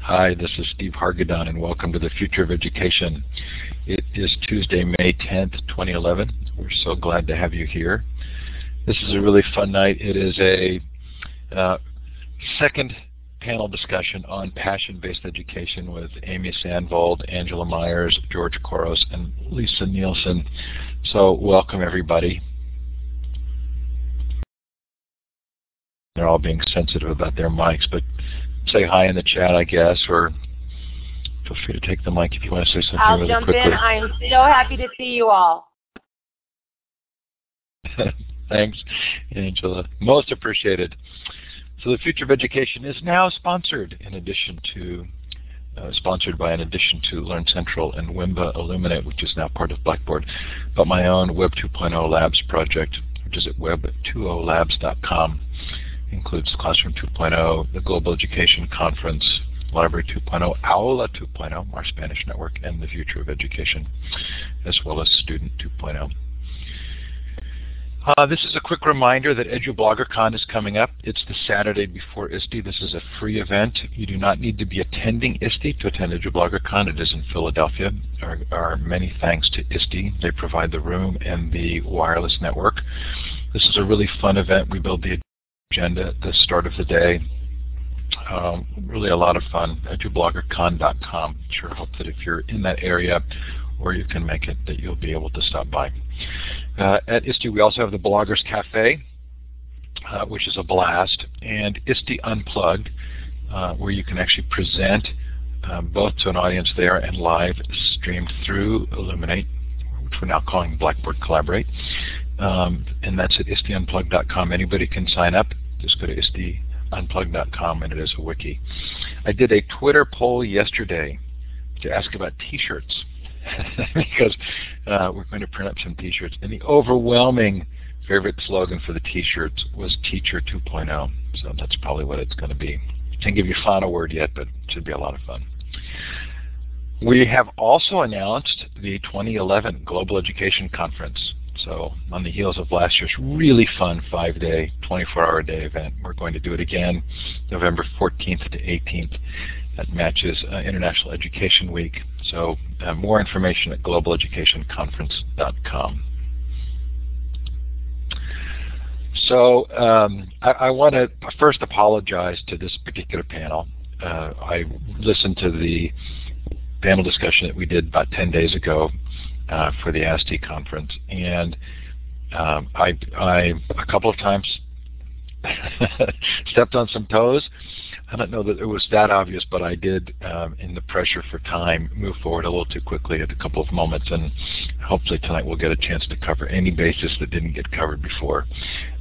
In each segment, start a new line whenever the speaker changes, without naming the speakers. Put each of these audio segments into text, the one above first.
Hi, this is Steve Hargadon, and welcome to the Future of Education. It is Tuesday, May 10th, 2011. We're so glad to have you here. This is a really fun night. It is a uh, second panel discussion on passion-based education with Amy Sandvold, Angela Myers, George Couros, and Lisa Nielsen. So welcome everybody. They're all being sensitive about their mics, but say hi in the chat, I guess, or feel free to take the mic if you want to say something
I'll
really
jump
quickly.
in. I'm so happy to see you all.
Thanks, Angela. Most appreciated. So the Future of Education is now sponsored in addition to uh, sponsored by in addition to Learn Central and WIMBA Elluminate, which is now part of Blackboard, but my own Web 2.0 Labs project, which is at web20labs.com. Includes Classroom 2.0, the Global Education Conference, Library 2.0, Aula 2.0, our Spanish network, and the Future of Education, as well as Student 2.0. Uh, this is a quick reminder that EduBloggerCon is coming up. It's the Saturday before ISTE. This is a free event. You do not need to be attending ISTE to attend EduBloggerCon. It is in Philadelphia. Our, our many thanks to ISTE. They provide the room and the wireless network. This is a really fun event. We build the agenda at the start of the day. Um, really a lot of fun. EduBloggerCon.com. Sure hope that if you're in that area or you can make it, that you'll be able to stop by. Uh, at ISTE, we also have the Bloggers Cafe, uh, which is a blast, and ISTE Unplugged, uh, where you can actually present uh, both to an audience there and live streamed through Elluminate, which we're now calling Blackboard Collaborate. Um, and that's at isteunplugged.com. Anybody can sign up. Just go to isteunplugged.com and it is a wiki. I did a Twitter poll yesterday to ask about t-shirts. because uh, we're going to print up some t-shirts. And the overwhelming favorite slogan for the t-shirts was Teacher 2.0. So that's probably what it's going to be. Can't give you a final word yet, but it should be a lot of fun. We have also announced the 2011 Global Education Conference. So on the heels of last year's really fun five-day, 24-hour-day event, we're going to do it again November 14th to 18th that matches uh, International Education Week. So uh, more information at globaleducationconference.com. So um, I, I want to first apologize to this particular panel. Uh, I listened to the panel discussion that we did about 10 days ago uh, for the ASTE conference, and um, I, I a couple of times stepped on some toes. I don't know that it was that obvious, but I did, um, in the pressure for time, move forward a little too quickly at a couple of moments, and hopefully tonight we'll get a chance to cover any basis that didn't get covered before.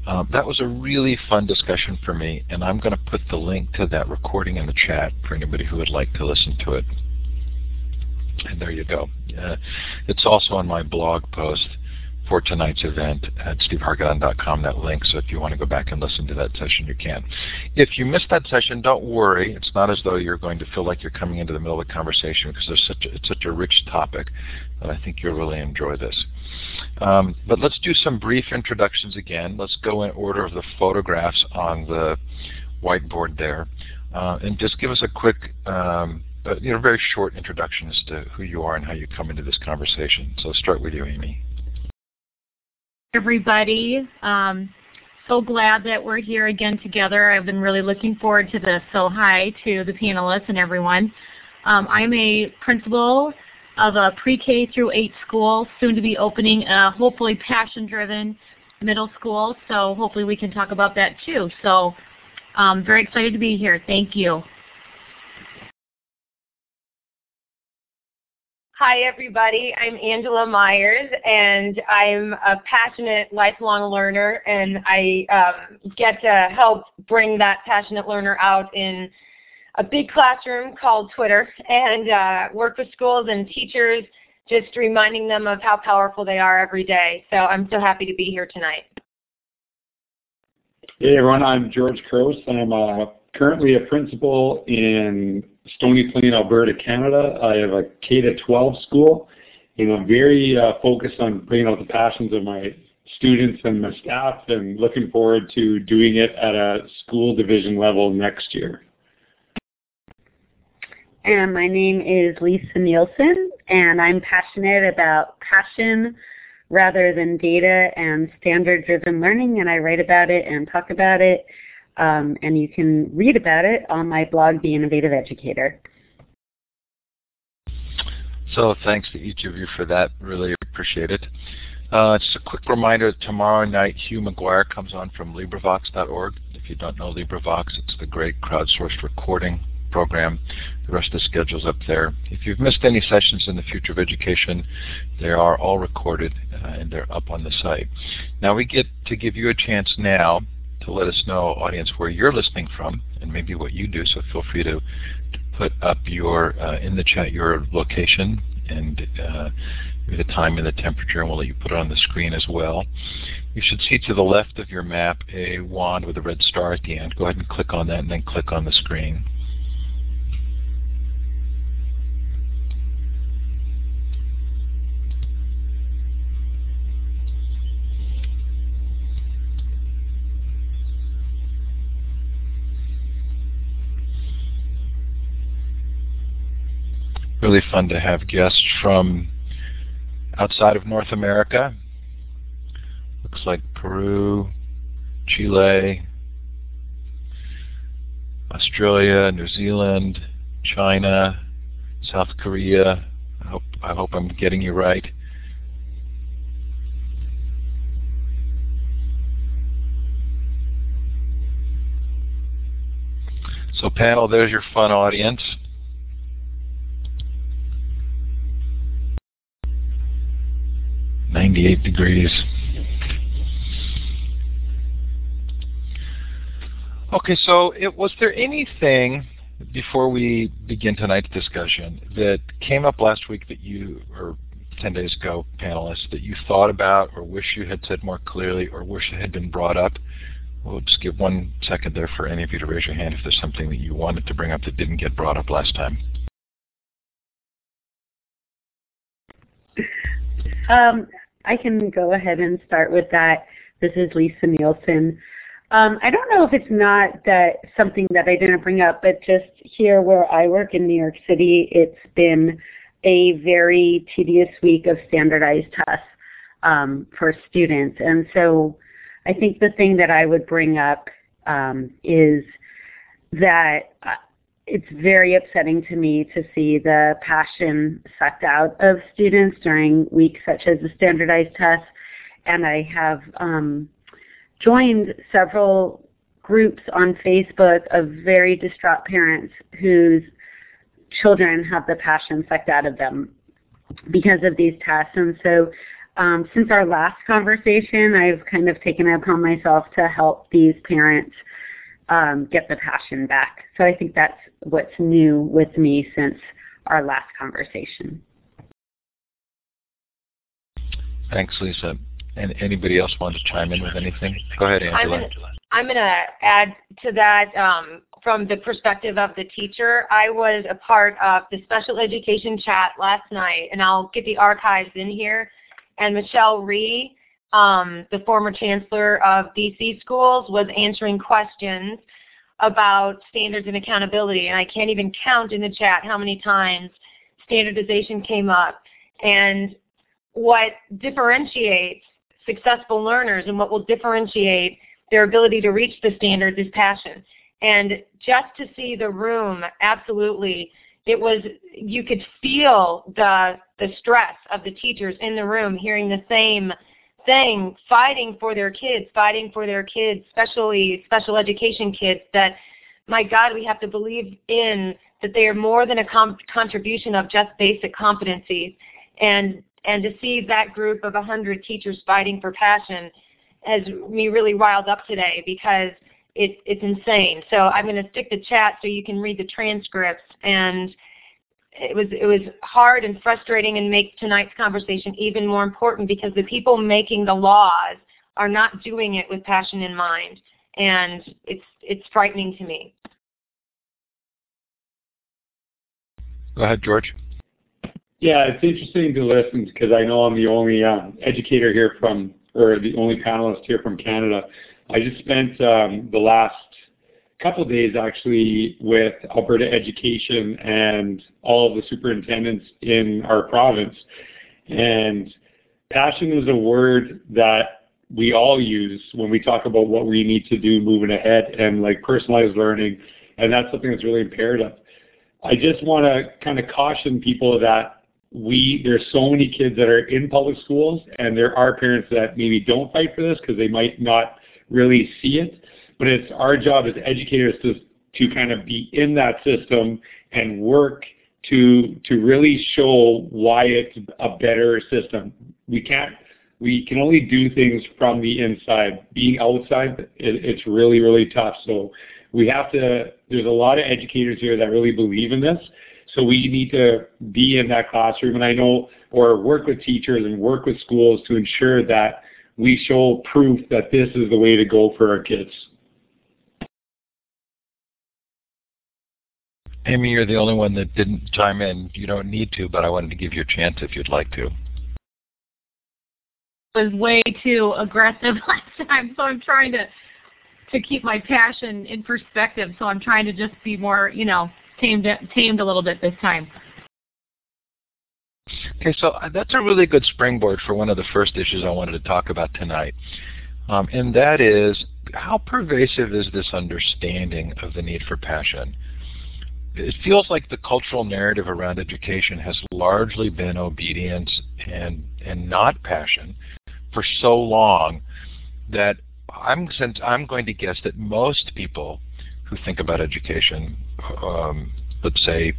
Um, that was a really fun discussion for me, and I'm going to put the link to that recording in the chat for anybody who would like to listen to it. And there you go. Uh, it's also on my blog post for tonight's event at stevehargadon.com, that link, so if you want to go back and listen to that session, you can. If you missed that session, don't worry. It's not as though you're going to feel like you're coming into the middle of the conversation because there's such a, it's such a rich topic that I think you'll really enjoy this. Um, but let's do some brief introductions again. Let's go in order of the photographs on the whiteboard there. Uh, and just give us a quick um, uh, you know, very short introduction as to who you are and how you come into this conversation. So start with you, Amy
everybody. Um, so glad that we're here again together. I've been really looking forward to this. So hi to the panelists and everyone. Um, I'm a principal of a pre-K through 8 school, soon to be opening a hopefully passion-driven middle school. So hopefully we can talk about that too. So I'm um, very excited to be here. Thank you.
Hi, everybody. I'm Angela Myers, and I'm a passionate lifelong learner, and I um, get to help bring that passionate learner out in a big classroom called Twitter and uh, work with schools and teachers, just reminding them of how powerful they are every day. So I'm so happy to be here tonight.
Hey, everyone. I'm George Couros. I'm uh, currently a principal in Stony Plain, Alberta, Canada. I have a K-12 school, and I'm very uh, focused on bringing out the passions of my students and my staff and looking forward to doing it at a school division level next year.
and my name is Lisa Nielsen, and I'm passionate about passion rather than data and standard-driven learning, and I write about it and talk about it, um, and you can read about it on my blog, The Innovative Educator.
So thanks to each of you for that. Really appreciate it. Uh, just a quick reminder, tomorrow night Hugh McGuire comes on from LibriVox.org. If you don't know LibriVox, it's the great crowdsourced recording program. The rest of the schedule's up there. If you've missed any sessions in the Future of Education, they are all recorded uh, and they're up on the site. Now we get to give you a chance now to let us know, audience, where you're listening from and maybe what you do. So feel free to, to put up your uh, in the chat your location and uh, the time and the temperature, and we'll let you put it on the screen as well. You should see to the left of your map a wand with a red star at the end. Go ahead and click on that and then click on the screen. Really fun to have guests from outside of North America. Looks like Peru, Chile, Australia, New Zealand, China, South Korea. I hope, I hope I'm getting you right. So panel, there's your fun audience. 98 degrees. Okay, so it, was there anything before we begin tonight's discussion that came up last week that you, or 10 days ago, panelists, that you thought about or wish you had said more clearly or wish it had been brought up? We'll just give one second there for any of you to raise your hand if there's something that you wanted to bring up that didn't get brought up last time.
Um, I can go ahead and start with that. This is Lisa Nielsen. Um, I don't know if it's not that something that I didn't bring up, but just here where I work in New York City, it's been a very tedious week of standardized tests um, for students. And so I think the thing that I would bring up um, is that uh, it's very upsetting to me to see the passion sucked out of students during weeks such as the standardized tests. And I have um, joined several groups on Facebook of very distraught parents whose children have the passion sucked out of them because of these tests. And so um, since our last conversation, I've kind of taken it upon myself to help these parents um, get the passion back. So I think that's what's new with me since our last conversation.
Thanks, Lisa. And anybody else want to chime in with anything? Go ahead, Angela.
I'm going to add to that um, from the perspective of the teacher. I was a part of the special education chat last night, and I'll get the archives in here. And Michelle Rhee um, the former chancellor of DC schools, was answering questions about standards and accountability. And I can't even count in the chat how many times standardization came up. And what differentiates successful learners and what will differentiate their ability to reach the standards is passion. And just to see the room, absolutely, it was, you could feel the, the stress of the teachers in the room hearing the same saying, fighting for their kids, fighting for their kids, especially special education kids, that, my God, we have to believe in that they are more than a com- contribution of just basic competencies. And, and to see that group of 100 teachers fighting for passion has me really riled up today because it, it's insane. So I'm going to stick the chat so you can read the transcripts and it was it was hard and frustrating and make tonight's conversation even more important because the people making the laws are not doing it with passion in mind and it's it's frightening to me.
Go ahead, George.
Yeah, it's interesting to listen because I know I'm the only um, educator here from, or the only panelist here from Canada. I just spent um, the last couple days actually with Alberta Education and all of the superintendents in our province. And passion is a word that we all use when we talk about what we need to do moving ahead and like personalized learning. And that's something that's really imperative. I just want to kind of caution people that we there's so many kids that are in public schools and there are parents that maybe don't fight for this because they might not really see it but it's our job as educators to to kind of be in that system and work to to really show why it's a better system. We can't we can only do things from the inside. Being outside it, it's really really tough. So we have to there's a lot of educators here that really believe in this. So we need to be in that classroom, and I know, or work with teachers and work with schools to ensure that we show proof that this is the way to go for our kids.
Amy, you're the only one that didn't chime in. You don't need to, but I wanted to give you a chance if you'd like to.
Was way too aggressive last time, so I'm trying to to keep my passion in perspective. So I'm trying to just be more, you know, tamed tamed a little bit this time.
Okay, so uh, that's a really good springboard for one of the first issues I wanted to talk about tonight. Um, and that is, how pervasive is this understanding of the need for passion? It feels like the cultural narrative around education has largely been obedience and, and not passion for so long that I'm, since I'm going to guess that most people who think about education um, let's say,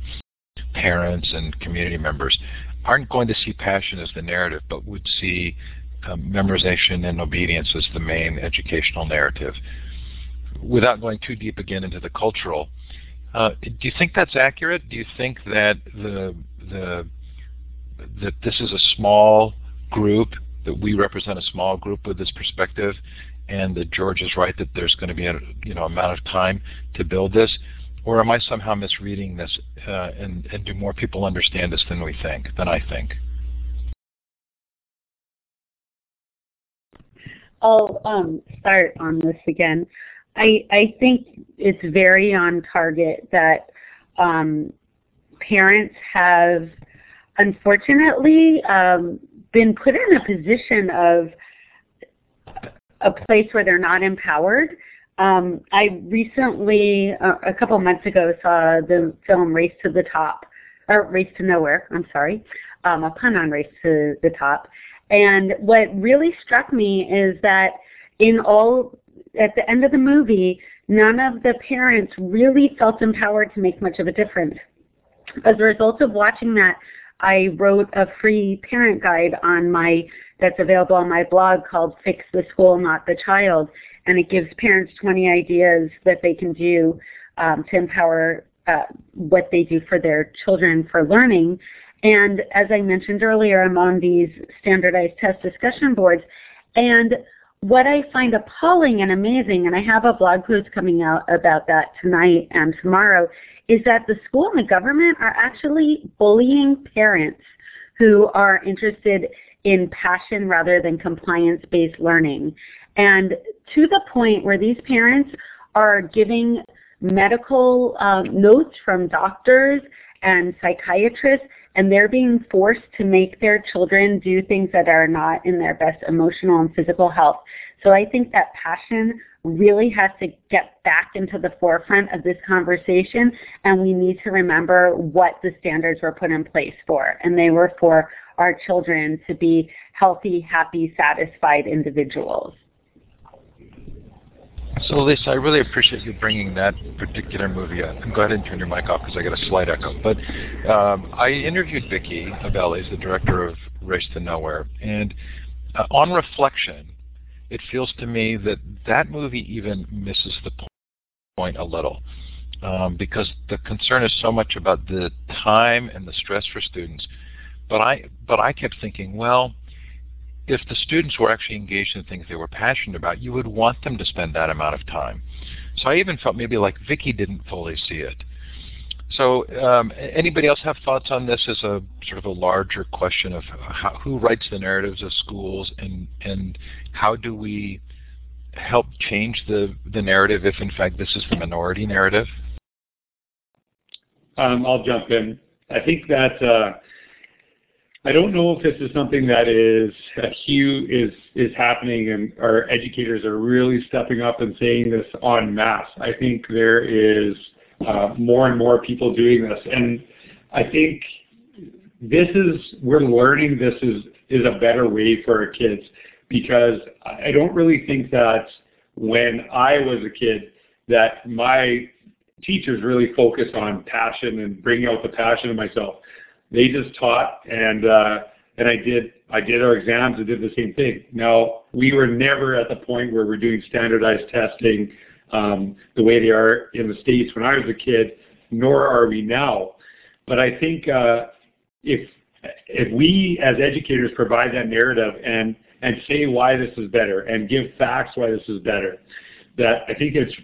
parents and community members aren't going to see passion as the narrative, but would see um, memorization and obedience as the main educational narrative. Without going too deep again into the cultural, do you think that's accurate? Do you think that the the that this is a small group that we represent a small group with this perspective, and that George is right that there's going to be a you know amount of time to build this? Or am I somehow misreading this uh, and, and do more people understand this than we think, than I think?
I'll um, start on this again. I, I think it's very on target that um, parents have unfortunately um, been put in a position of a place where they're not empowered um, I recently, uh, a couple months ago, saw the film Race to the Top, or Race to Nowhere, I'm sorry, um, a pun on Race to the Top. And what really struck me is that in all, at the end of the movie, none of the parents really felt empowered to make much of a difference. As a result of watching that, I wrote a free parent guide on my that's available on my blog called Fix the School, Not the Child and it gives parents 20 ideas that they can do um, to empower uh, what they do for their children for learning. And as I mentioned earlier, I'm on these standardized test discussion boards. And what I find appalling and amazing, and I have a blog post coming out about that tonight and tomorrow, is that the school and the government are actually bullying parents who are interested in passion rather than compliance-based learning. And to the point where these parents are giving medical um, notes from doctors and psychiatrists and they're being forced to make their children do things that are not in their best emotional and physical health. So I think that passion really has to get back into the forefront of this conversation and we need to remember what the standards were put in place for. And they were for our children to be healthy, happy, satisfied individuals.
So Lisa, I really appreciate you bringing that particular movie up. Go ahead and turn your mic off because I got a slight echo. But um, I interviewed Vicki Abeles, the director of Race to Nowhere, and uh, on reflection, it feels to me that that movie even misses the point a little. Um, because the concern is so much about the time and the stress for students. But I, but I kept thinking, well, if the students were actually engaged in things they were passionate about, you would want them to spend that amount of time. So I even felt maybe like Vicki didn't fully see it. So um, anybody else have thoughts on this as a sort of a larger question of how, who writes the narratives of schools and, and how do we help change the, the narrative if in fact this is the minority narrative?
Um, I'll jump in. I think that uh, I don't know if this is something that is a huge is is happening, and our educators are really stepping up and saying this en masse. I think there is uh, more and more people doing this, and I think this is we're learning this is is a better way for our kids because I don't really think that when I was a kid that my teachers really focused on passion and bringing out the passion in myself. They just taught and uh, and I did I did our exams and did the same thing. Now we were never at the point where we're doing standardized testing um, the way they are in the states when I was a kid, nor are we now. But I think uh, if if we as educators provide that narrative and and say why this is better and give facts why this is better, that I think it's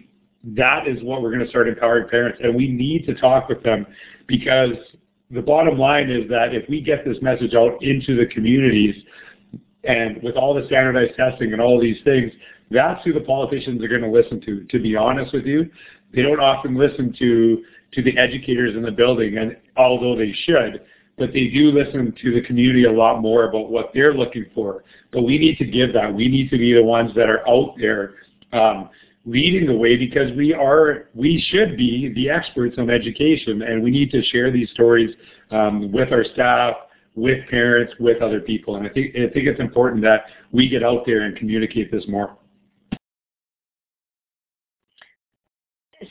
that is what we're going to start empowering parents, and we need to talk with them because the bottom line is that if we get this message out into the communities and with all the standardized testing and all these things, that's who the politicians are going to listen to. To be honest with you, they don't often listen to to the educators in the building, and although they should, but they do listen to the community a lot more about what they're looking for. But we need to give that. We need to be the ones that are out there um, leading the way because we are we should be the experts on education and we need to share these stories um, with our staff with parents with other people and I think I think it's important that we get out there and communicate this more.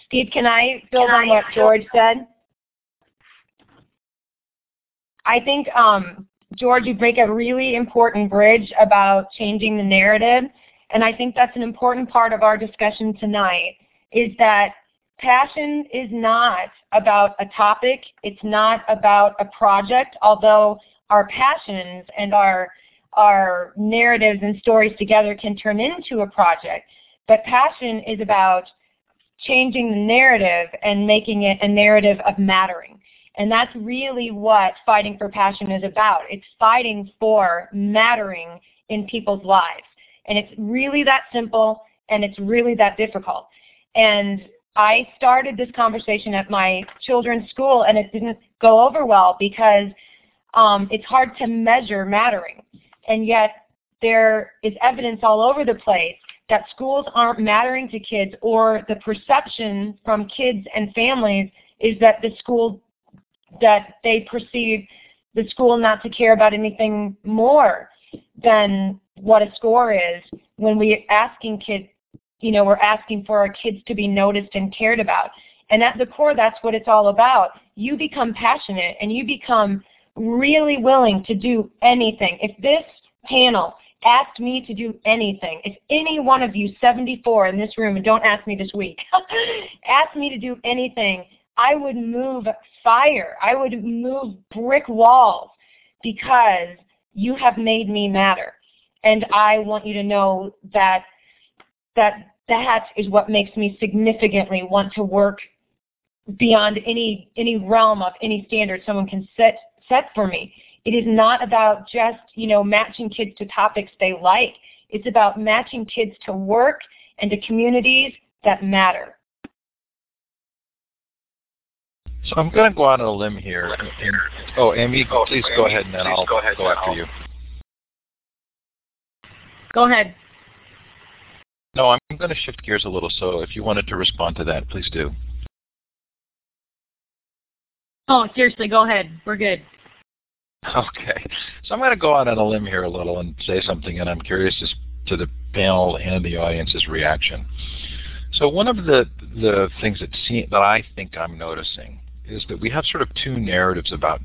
Steve, can I build can on I what George said? I think um, George, you break a really important bridge about changing the narrative and I think that's an important part of our discussion tonight, is that passion is not about a topic, it's not about a project, although our passions and our, our narratives and stories together can turn into a project. But passion is about changing the narrative and making it a narrative of mattering. And that's really what fighting for passion is about. It's fighting for mattering in people's lives. And it's really that simple and it's really that difficult. And I started this conversation at my children's school and it didn't go over well because um, it's hard to measure mattering. And yet there is evidence all over the place that schools aren't mattering to kids or the perception from kids and families is that the school that they perceive the school not to care about anything more than what a score is when we're asking kids, you know, we're asking for our kids to be noticed and cared about. And at the core, that's what it's all about. You become passionate and you become really willing to do anything. If this panel asked me to do anything, if any one of you 74 in this room, and don't ask me this week, asked me to do anything, I would move fire. I would move brick walls because you have made me matter. And I want you to know that that that is what makes me significantly want to work beyond any any realm of any standard someone can set set for me. It is not about just, you know, matching kids to topics they like. It's about matching kids to work and to communities that matter.
So I'm going to go out on a limb here. And, oh, Amy, oh, please Amy, go ahead and then I'll go, ahead go after I'll... you.
Go ahead.
No, I'm going to shift gears a little, so if you wanted to respond to that, please do.
Oh, seriously, go ahead. We're good.
Okay. So I'm going to go out on a limb here a little and say something, and I'm curious as to the panel and the audience's reaction. So one of the, the things that, see, that I think I'm noticing is that we have sort of two narratives about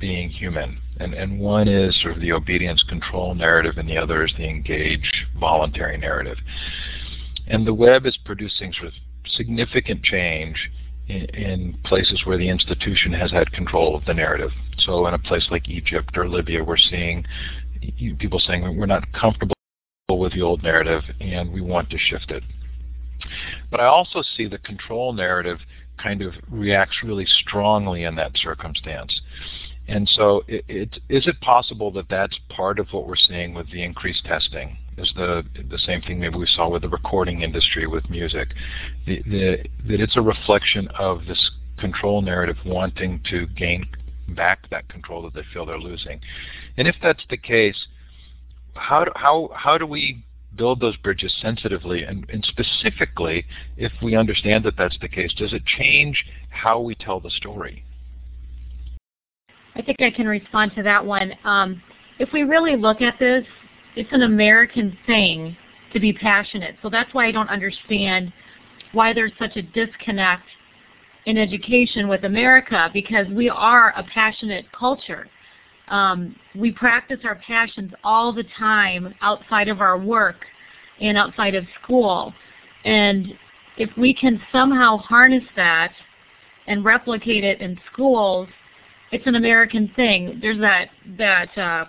being human. And, and one is sort of the obedience control narrative and the other is the engage voluntary narrative. And the web is producing sort of significant change in, in places where the institution has had control of the narrative. So in a place like Egypt or Libya, we're seeing people saying we're not comfortable with the old narrative and we want to shift it. But I also see the control narrative kind of reacts really strongly in that circumstance. And so it, it, is it possible that that's part of what we're seeing with the increased testing? is the the same thing maybe we saw with the recording industry with music. The, the, that it's a reflection of this control narrative wanting to gain back that control that they feel they're losing. And if that's the case, how do, how how do we build those bridges sensitively and, and specifically if we understand that that's the case does it change how we tell the story
I think I can respond to that one. Um, if we really look at this, it's an American thing to be passionate. So that's why I don't understand why there's such a disconnect in education with America because we are a passionate culture. Um, we practice our passions all the time outside of our work and outside of school. And if we can somehow harness that and replicate it in schools, it's an American thing. There's that that uh,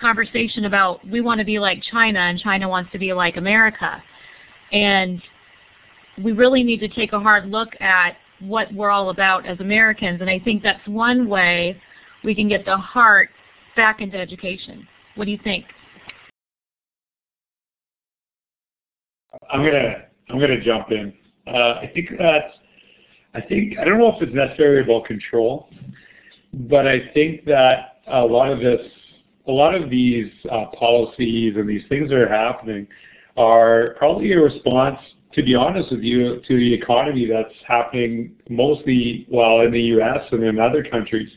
conversation about we want to be like China and China wants to be like America, and we really need to take a hard look at what we're all about as Americans. And I think that's one way we can get the heart back into education. What do you think?
I'm gonna I'm gonna jump in. Uh, I think that I think I don't know if it's necessarily about control, but I think that a lot of this, a lot of these uh, policies and these things that are happening are probably a response, to be honest with you, to the economy that's happening mostly, well, in the U.S. and in other countries.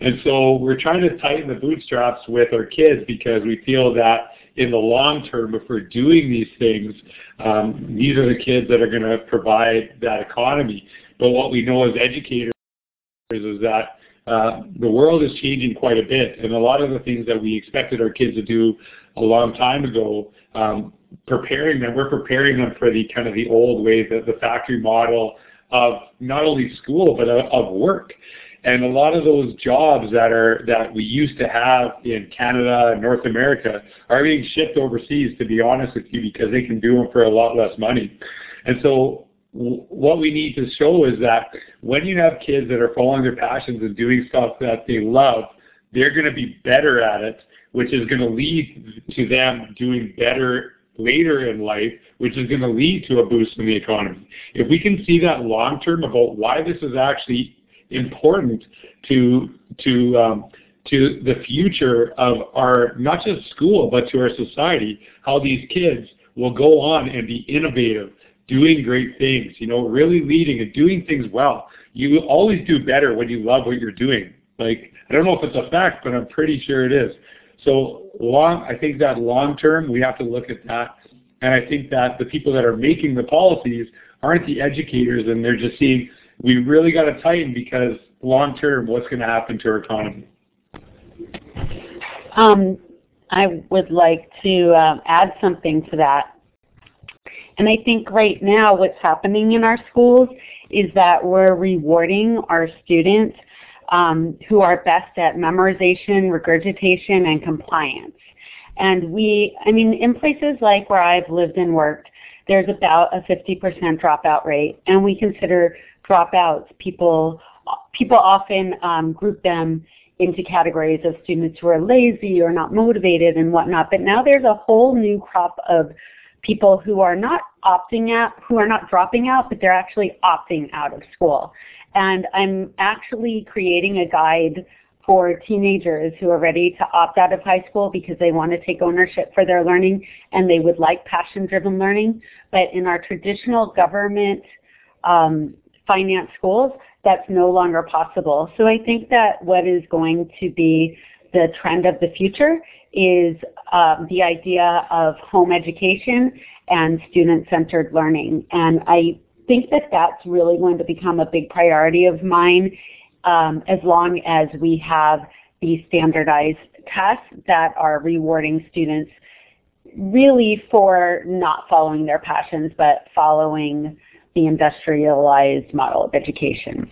And so we're trying to tighten the bootstraps with our kids because we feel that in the long term, if we're doing these things, um, these are the kids that are going to provide that economy. But what we know as educators is that uh, the world is changing quite a bit, and a lot of the things that we expected our kids to do a long time ago, um, preparing them, we're preparing them for the kind of the old way, the, the factory model of not only school but of, of work. And a lot of those jobs that are that we used to have in Canada and North America are being shipped overseas. To be honest with you, because they can do them for a lot less money. And so what we need to show is that when you have kids that are following their passions and doing stuff that they love, they're going to be better at it, which is going to lead to them doing better later in life, which is going to lead to a boost in the economy. If we can see that long term about why this is actually important to to um, to the future of our not just school but to our society, how these kids will go on and be innovative doing great things, you know, really leading and doing things well. You always do better when you love what you're doing. Like, I don't know if it's a fact, but I'm pretty sure it is. So long, I think that long term, we have to look at that. And I think that the people that are making the policies aren't the educators and they're just seeing, we really got to tighten because long term, what's going to happen to our economy?
Um, I would like to uh, add something to that. And I think right now what's happening in our schools is that we're rewarding our students um, who are best at memorization, regurgitation, and compliance. And we, I mean, in places like where I've lived and worked, there's about a 50% dropout rate, and we consider dropouts people. People often um, group them into categories of students who are lazy or not motivated and whatnot. But now there's a whole new crop of people who are not opting out, who are not dropping out, but they're actually opting out of school. And I'm actually creating a guide for teenagers who are ready to opt out of high school because they want to take ownership for their learning and they would like passion-driven learning. But in our traditional government um, finance schools, that's no longer possible. So I think that what is going to be the trend of the future is uh, the idea of home education and student-centered learning. And I think that that's really going to become a big priority of mine um, as long as we have these standardized tests that are rewarding students really for not following their passions but following the industrialized model of education.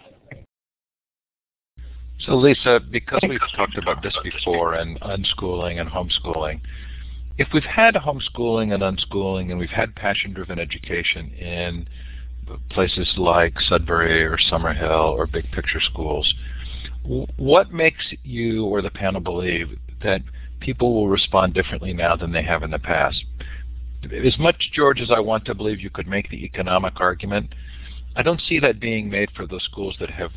So Lisa, because we've talked about this before and unschooling and homeschooling, if we've had homeschooling and unschooling and we've had passion-driven education in places like Sudbury or Summerhill or big picture schools, what makes you or the panel believe that people will respond differently now than they have in the past? As much, George, as I want to believe you could make the economic argument, I don't see that being made for the schools that have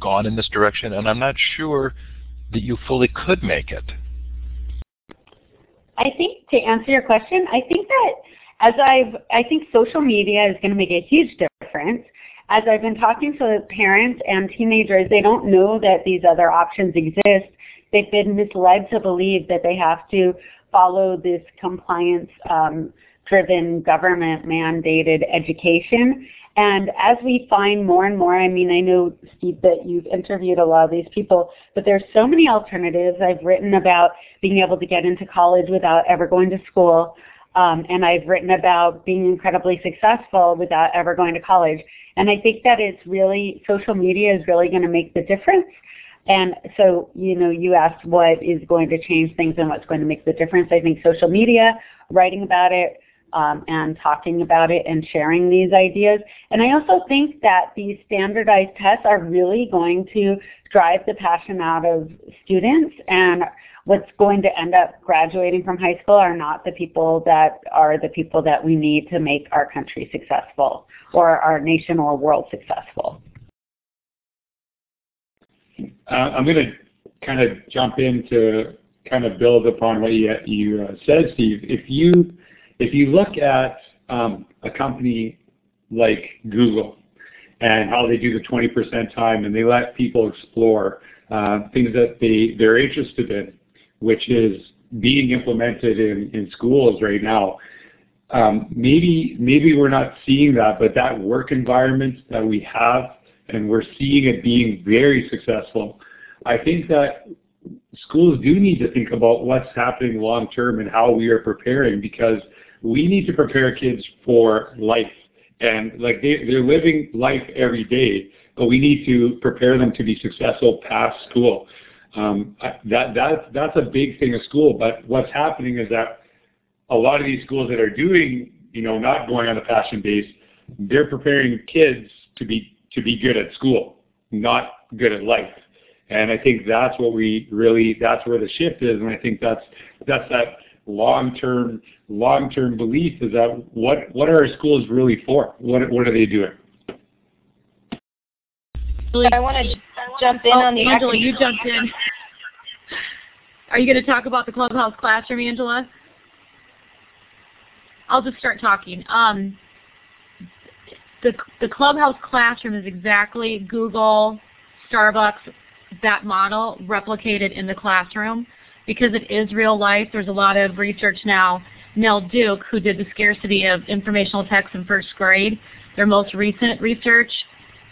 gone in this direction, and I'm not sure that you fully could make it.
I think to answer your question, I think that as I've, I think social media is going to make a huge difference. As I've been talking to parents and teenagers, they don't know that these other options exist. They've been misled to believe that they have to follow this compliance um, driven government mandated education. And as we find more and more, I mean, I know, Steve, that you've interviewed a lot of these people, but there's so many alternatives. I've written about being able to get into college without ever going to school. Um, and I've written about being incredibly successful without ever going to college. And I think that it's really, social media is really going to make the difference. And so, you know, you asked what is going to change things and what's going to make the difference. I think social media, writing about it, um, and talking about it and sharing these ideas. And I also think that these standardized tests are really going to drive the passion out of students and what's going to end up graduating from high school are not the people that are the people that we need to make our country successful or our nation or world successful.
Uh, I'm going to kind of jump in to kind of build upon what you, you uh, said, Steve. If you if you look at um, a company like Google and how they do the 20% time and they let people explore uh, things that they, they're interested in, which is being implemented in, in schools right now. Um, maybe maybe we're not seeing that, but that work environment that we have, and we're seeing it being very successful. I think that schools do need to think about what's happening long term and how we are preparing because we need to prepare kids for life. And like they, they're living life every day, but we need to prepare them to be successful past school. Um, that, that, that's a big thing of school, but what's happening is that a lot of these schools that are doing, you know, not going on the passion base, they're preparing kids to be, to be good at school, not good at life. And I think that's what we really, that's where the shift is. And I think that's, that's that long-term long-term belief is that what what are our schools really for? What what are they doing?
I want to jump in
oh,
on the
Angela, you jumped in. Are you going to talk about the Clubhouse Classroom, Angela? I'll just start talking. Um, the the Clubhouse Classroom is exactly Google, Starbucks, that model replicated in the classroom because it is real life, there's a lot of research now. Nell Duke, who did the scarcity of informational text in first grade, their most recent research,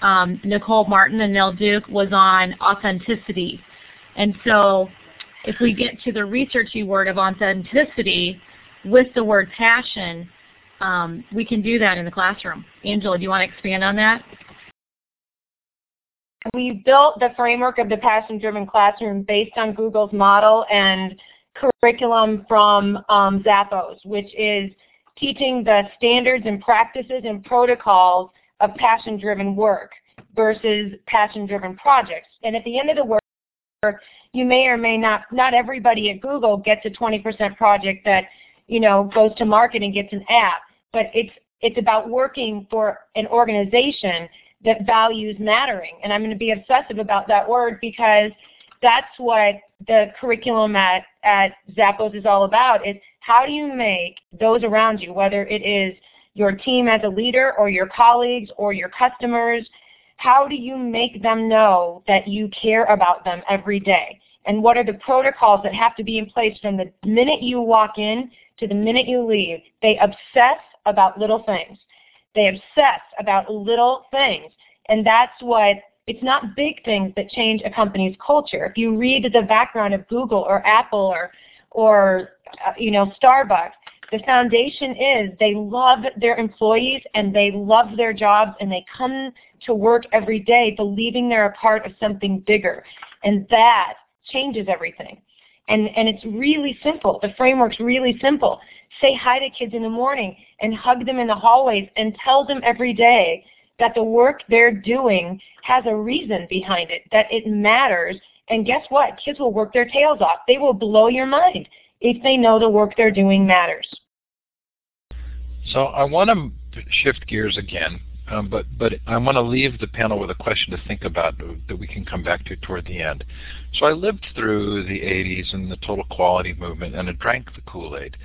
um, Nicole Martin and Nell Duke, was on authenticity. And so if we get to the researchy word of authenticity with the word passion, um, we can do that in the classroom. Angela, do you want to expand on that?
We built the framework of the passion-driven classroom based on Google's model and curriculum from um, Zappos, which is teaching the standards and practices and protocols of passion-driven work versus passion-driven projects. And at the end of the work, you may or may not, not everybody at Google gets a 20% project that, you know, goes to market and gets an app, but it's, it's about working for an organization that values mattering. And I'm going to be obsessive about that word because that's what the curriculum at, at Zappos is all about is how do you make those around you, whether it is your team as a leader or your colleagues or your customers, how do you make them know that you care about them every day? And what are the protocols that have to be in place from the minute you walk in to the minute you leave? They obsess about little things. They obsess about little things. And that's what, it's not big things that change a company's culture. If you read the background of Google or Apple or, or uh, you know, Starbucks, the foundation is they love their employees and they love their jobs and they come to work every day believing they're a part of something bigger. And that changes everything. And, and it's really simple. The framework's really simple. Say hi to kids in the morning and hug them in the hallways and tell them every day that the work they're doing has a reason behind it, that it matters. And guess what? Kids will work their tails off. They will blow your mind if they know the work they're doing matters.
So I want to shift gears again, um, but but I want to leave the panel with a question to think about that we can come back to toward the end. So I lived through the 80s and the total quality movement, and I drank the Kool-Aid.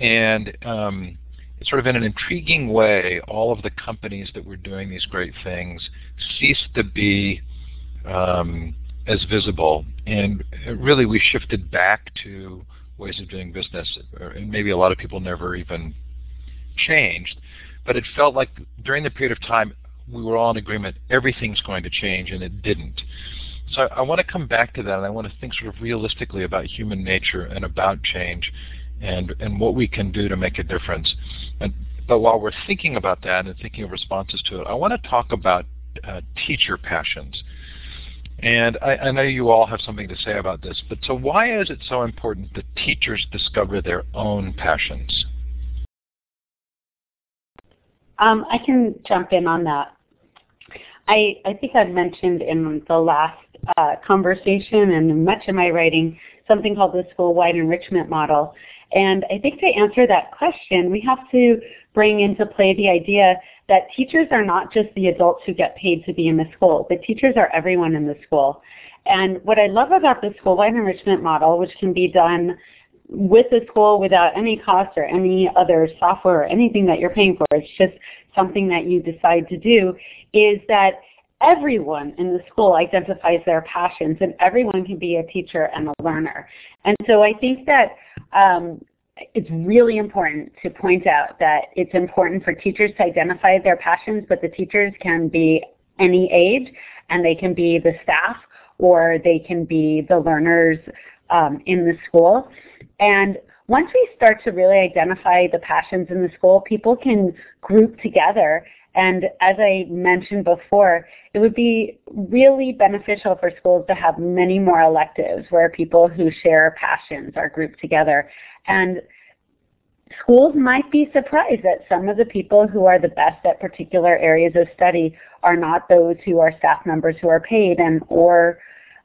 And um, sort of in an intriguing way, all of the companies that were doing these great things ceased to be um, as visible. And really we shifted back to ways of doing business, and maybe a lot of people never even changed. But it felt like during the period of time we were all in agreement everything's going to change, and it didn't. So I, I want to come back to that, and I want to think sort of realistically about human nature and about change and, and what we can do to make a difference. And, but while we're thinking about that and thinking of responses to it, I want to talk about uh, teacher passions. And I, I, know you all have something to say about this, but so why is it so important that teachers discover their own passions?
Um, I can jump in on that. I, I think I've mentioned in the last uh, conversation and much of my writing something called the school-wide enrichment model. And I think to answer that question, we have to bring into play the idea that teachers are not just the adults who get paid to be in the school, but teachers are everyone in the school. And what I love about the school-wide enrichment model, which can be done with the school without any cost or any other software or anything that you're paying for, it's just something that you decide to do, is that everyone in the school identifies their passions and everyone can be a teacher and a learner. And so I think that um, it's really important to point out that it's important for teachers to identify their passions, but the teachers can be any age and they can be the staff or they can be the learners um, in the school. And once we start to really identify the passions in the school, people can group together and as I mentioned before, it would be really beneficial for schools to have many more electives where people who share passions are grouped together. And schools might be surprised that some of the people who are the best at particular areas of study are not those who are staff members who are paid and or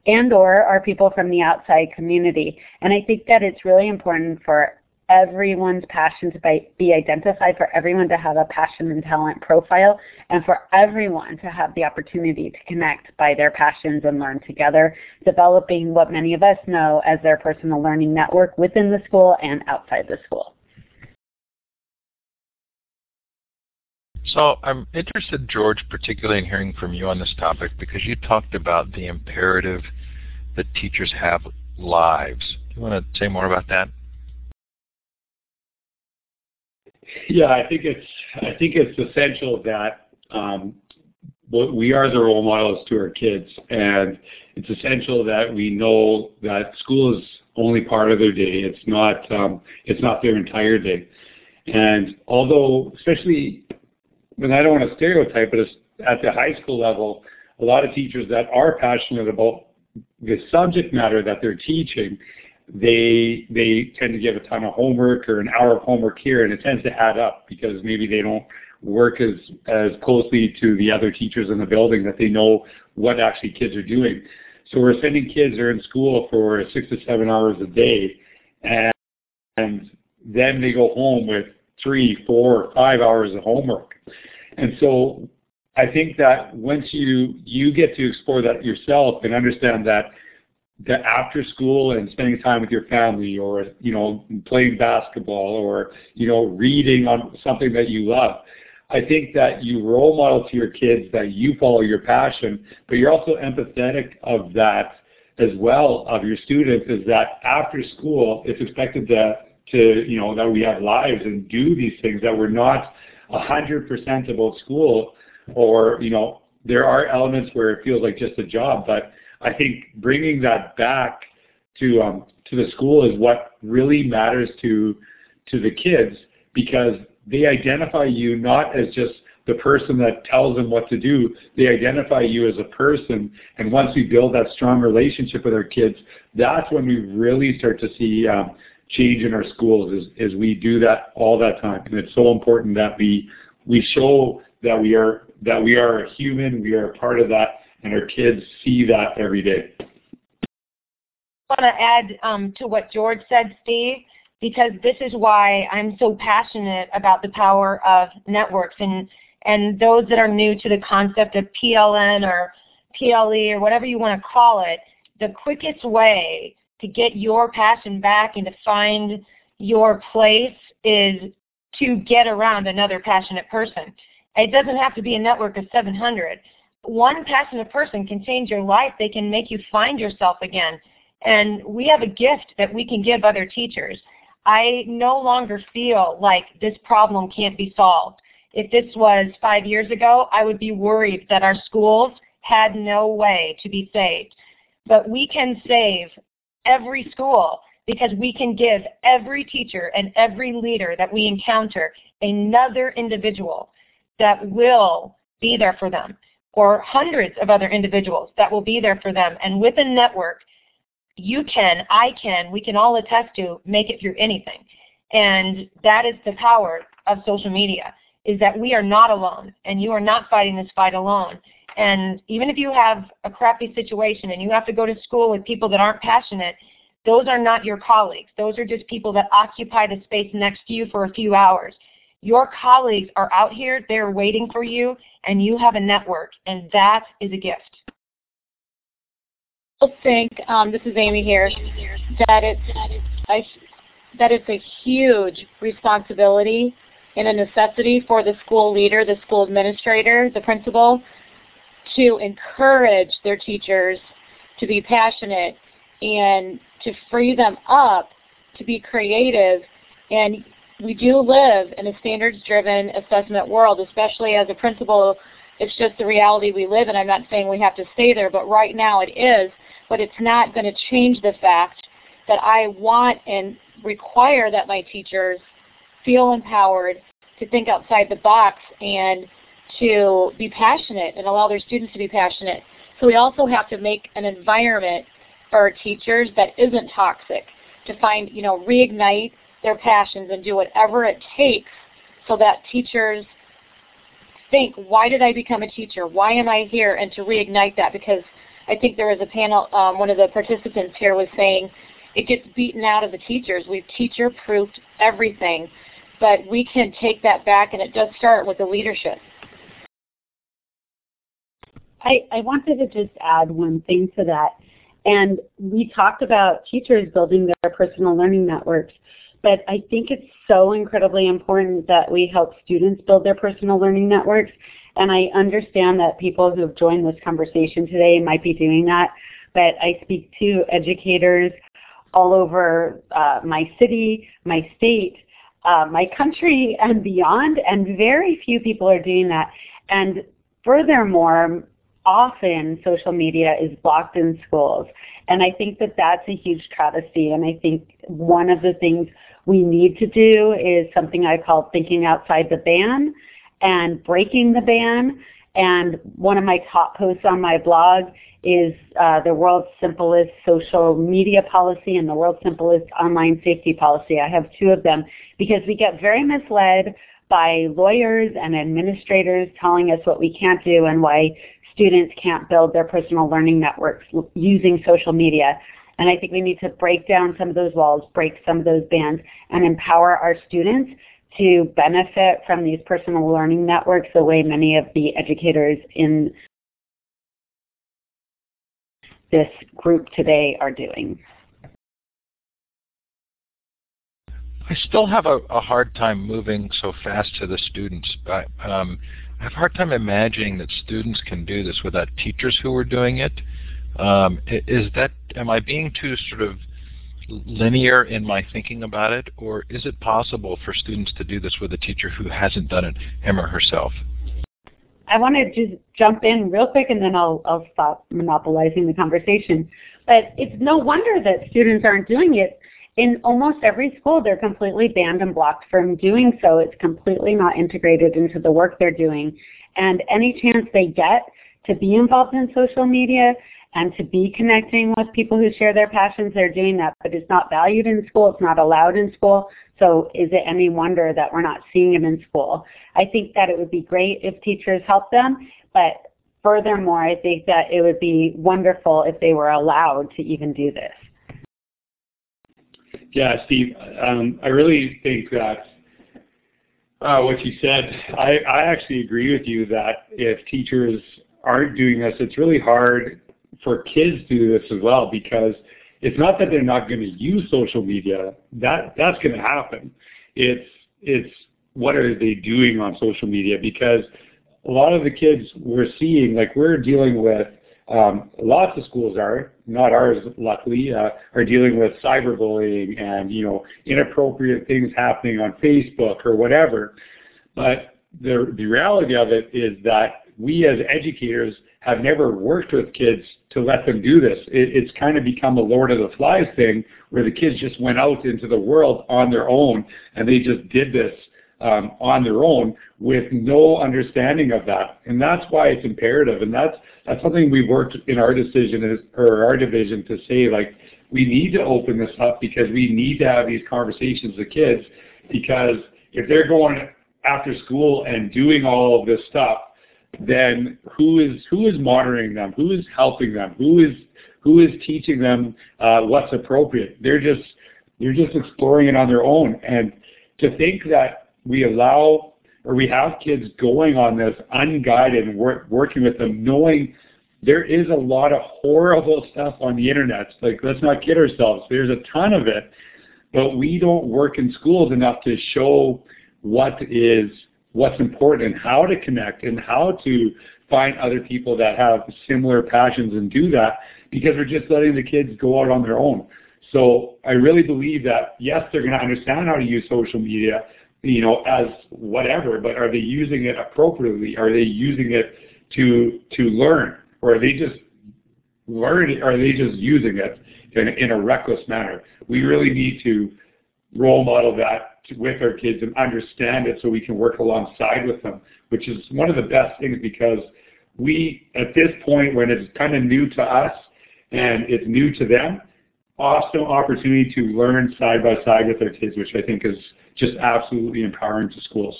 and or are people from the outside community. And I think that it's really important for everyone's passion to be identified, for everyone to have a passion and talent profile, and for everyone to have the opportunity to connect by their passions and learn together, developing what many of us know as their personal learning network within the school and outside the school.
So I'm interested, George, particularly in hearing from you on this topic because you talked about the imperative that teachers have lives. Do you want to say more about that?
Yeah, I think it's I think it's essential that um, we are the role models to our kids, and it's essential that we know that school is only part of their day. It's not um, it's not their entire day. And although, especially when I don't want to stereotype, but at the high school level, a lot of teachers that are passionate about the subject matter that they're teaching they they tend to give a ton of homework or an hour of homework here, and it tends to add up because maybe they don't work as as closely to the other teachers in the building that they know what actually kids are doing. So we're sending kids are in school for six to seven hours a day, and, and then they go home with three, four, five hours of homework. And so I think that once you you get to explore that yourself and understand that that after school and spending time with your family or you know playing basketball or you know reading on something that you love. I think that you role model to your kids that you follow your passion but you're also empathetic of that as well of your students is that after school it's expected that to you know that we have lives and do these things that we're not a hundred percent about school or you know there are elements where it feels like just a job but I think bringing that back to um, to the school is what really matters to to the kids because they identify you not as just the person that tells them what to do. They identify you as a person, and once we build that strong relationship with our kids, that's when we really start to see um, change in our schools. Is, is we do that all that time, and it's so important that we we show that we are that we are a human, we are a part of that, and our kids see that every day.
I want to add um, to what George said, Steve, because this is why I'm so passionate about the power of networks and and those that are new to the concept of PLN or PLE or whatever you want to call it, the quickest way to get your passion back and to find your place is to get around another passionate person. It doesn't have to be a network of 700. One passionate person can change your life. They can make you find yourself again. And we have a gift that we can give other teachers. I no longer feel like this problem can't be solved. If this was five years ago, I would be worried that our schools had no way to be saved. But we can save every school because we can give every teacher and every leader that we encounter another individual that will be there for them or hundreds of other individuals that will be there for them. And with a network, you can, I can, we can all attest to make it through anything. And that is the power of social media, is that we are not alone and you are not fighting this fight alone. And even if you have a crappy situation and you have to go to school with people that aren't passionate, those are not your colleagues. Those are just people that occupy the space next to you for a few hours. Your colleagues are out here, they're waiting for you, and you have a network, and that is a gift.
I think, um, this is Amy here, that it's, I, that it's a huge responsibility and a necessity for the school leader, the school administrator, the principal, to encourage their teachers to be passionate and to free them up to be creative. And we do live in a standards-driven assessment world, especially as a principal. It's just the reality we live in. I'm not saying we have to stay there, but right now it is. But it's not going to change the fact that I want and require that my teachers feel empowered to think outside the box and to be passionate and allow their students to be passionate. So we also have to make an environment for our teachers that isn't toxic to find, you know, reignite their passions and do whatever it takes so that teachers think, why did I become a teacher? Why am I here? And to reignite that because I think there was a panel, um, one of the participants here was saying, it gets beaten out of the teachers. We've teacher-proofed everything, but we can take that back and it does start with the leadership.
I, I wanted to just add one thing to that. And we talked about teachers building their personal learning networks, but I think it's so incredibly important that we help students build their personal learning networks. And I understand that people who have joined this conversation today might be doing that, but I speak to educators all over uh, my city, my state, uh, my country, and beyond, and very few people are doing that. And furthermore, often social media is blocked in schools. And I think that that's a huge travesty. And I think one of the things we need to do is something I call thinking outside the ban and breaking the ban. And one of my top posts on my blog is uh, the world's simplest social media policy and the world's simplest online safety policy. I have two of them because we get very misled by lawyers and administrators telling us what we can't do and why students can't build their personal learning networks using social media. And I think we need to break down some of those walls, break some of those bands, and empower our students to benefit from these personal learning networks the way many of the educators in this group today are doing.
I still have a, a hard time moving so fast to the students. I, um, I have a hard time imagining that students can do this without teachers who are doing it. Um, is that am I being too sort of linear in my thinking about it, or is it possible for students to do this with a teacher who hasn't done it him or herself?
I want to just jump in real quick, and then I'll I'll stop monopolizing the conversation. But it's no wonder that students aren't doing it in almost every school, they're completely banned and blocked from doing so. It's completely not integrated into the work they're doing. And any chance they get to be involved in social media and to be connecting with people who share their passions, they're doing that. But it's not valued in school. It's not allowed in school. So is it any wonder that we're not seeing it in school? I think that it would be great if teachers helped them, but furthermore, I think that it would be wonderful if they were allowed to even do this.
Yeah, Steve, um, I really think that uh, what you said, I, I actually agree with you that if teachers aren't doing this, it's really hard for kids to do this as well because it's not that they're not going to use social media. That that's going to happen. It's it's what are they doing on social media because a lot of the kids we're seeing, like we're dealing with um, lots of schools are, not ours luckily, uh, are dealing with cyberbullying and you know inappropriate things happening on Facebook or whatever. But the the reality of it is that we as educators have never worked with kids to let them do this. It, it's kind of become a Lord of the Flies thing where the kids just went out into the world on their own and they just did this um, on their own with no understanding of that. And that's why it's imperative. And that's that's something we've worked in our decision is, or our division to say like we need to open this up because we need to have these conversations with kids because if they're going after school and doing all of this stuff, then who is who is monitoring them? Who is helping them? Who is who is teaching them uh, what's appropriate? They're just they're just exploring it on their own. And to think that we allow or we have kids going on this unguided and work, working with them knowing there is a lot of horrible stuff on the internet. Like let's not kid ourselves. There's a ton of it, but we don't work in schools enough to show what is what's important and how to connect and how to find other people that have similar passions and do that because we're just letting the kids go out on their own. So I really believe that yes, they're going to understand how to use social media, you know, as whatever, but are they using it appropriately? Are they using it to to learn, or are they just learning? Are they just using it in, in a reckless manner? We really need to role model that with our kids and understand it so we can work alongside with them, which is one of the best things because we, at this point when it's kind of new to us and it's new to them, awesome opportunity to learn side by side with our kids, which I think is just absolutely empowering to schools.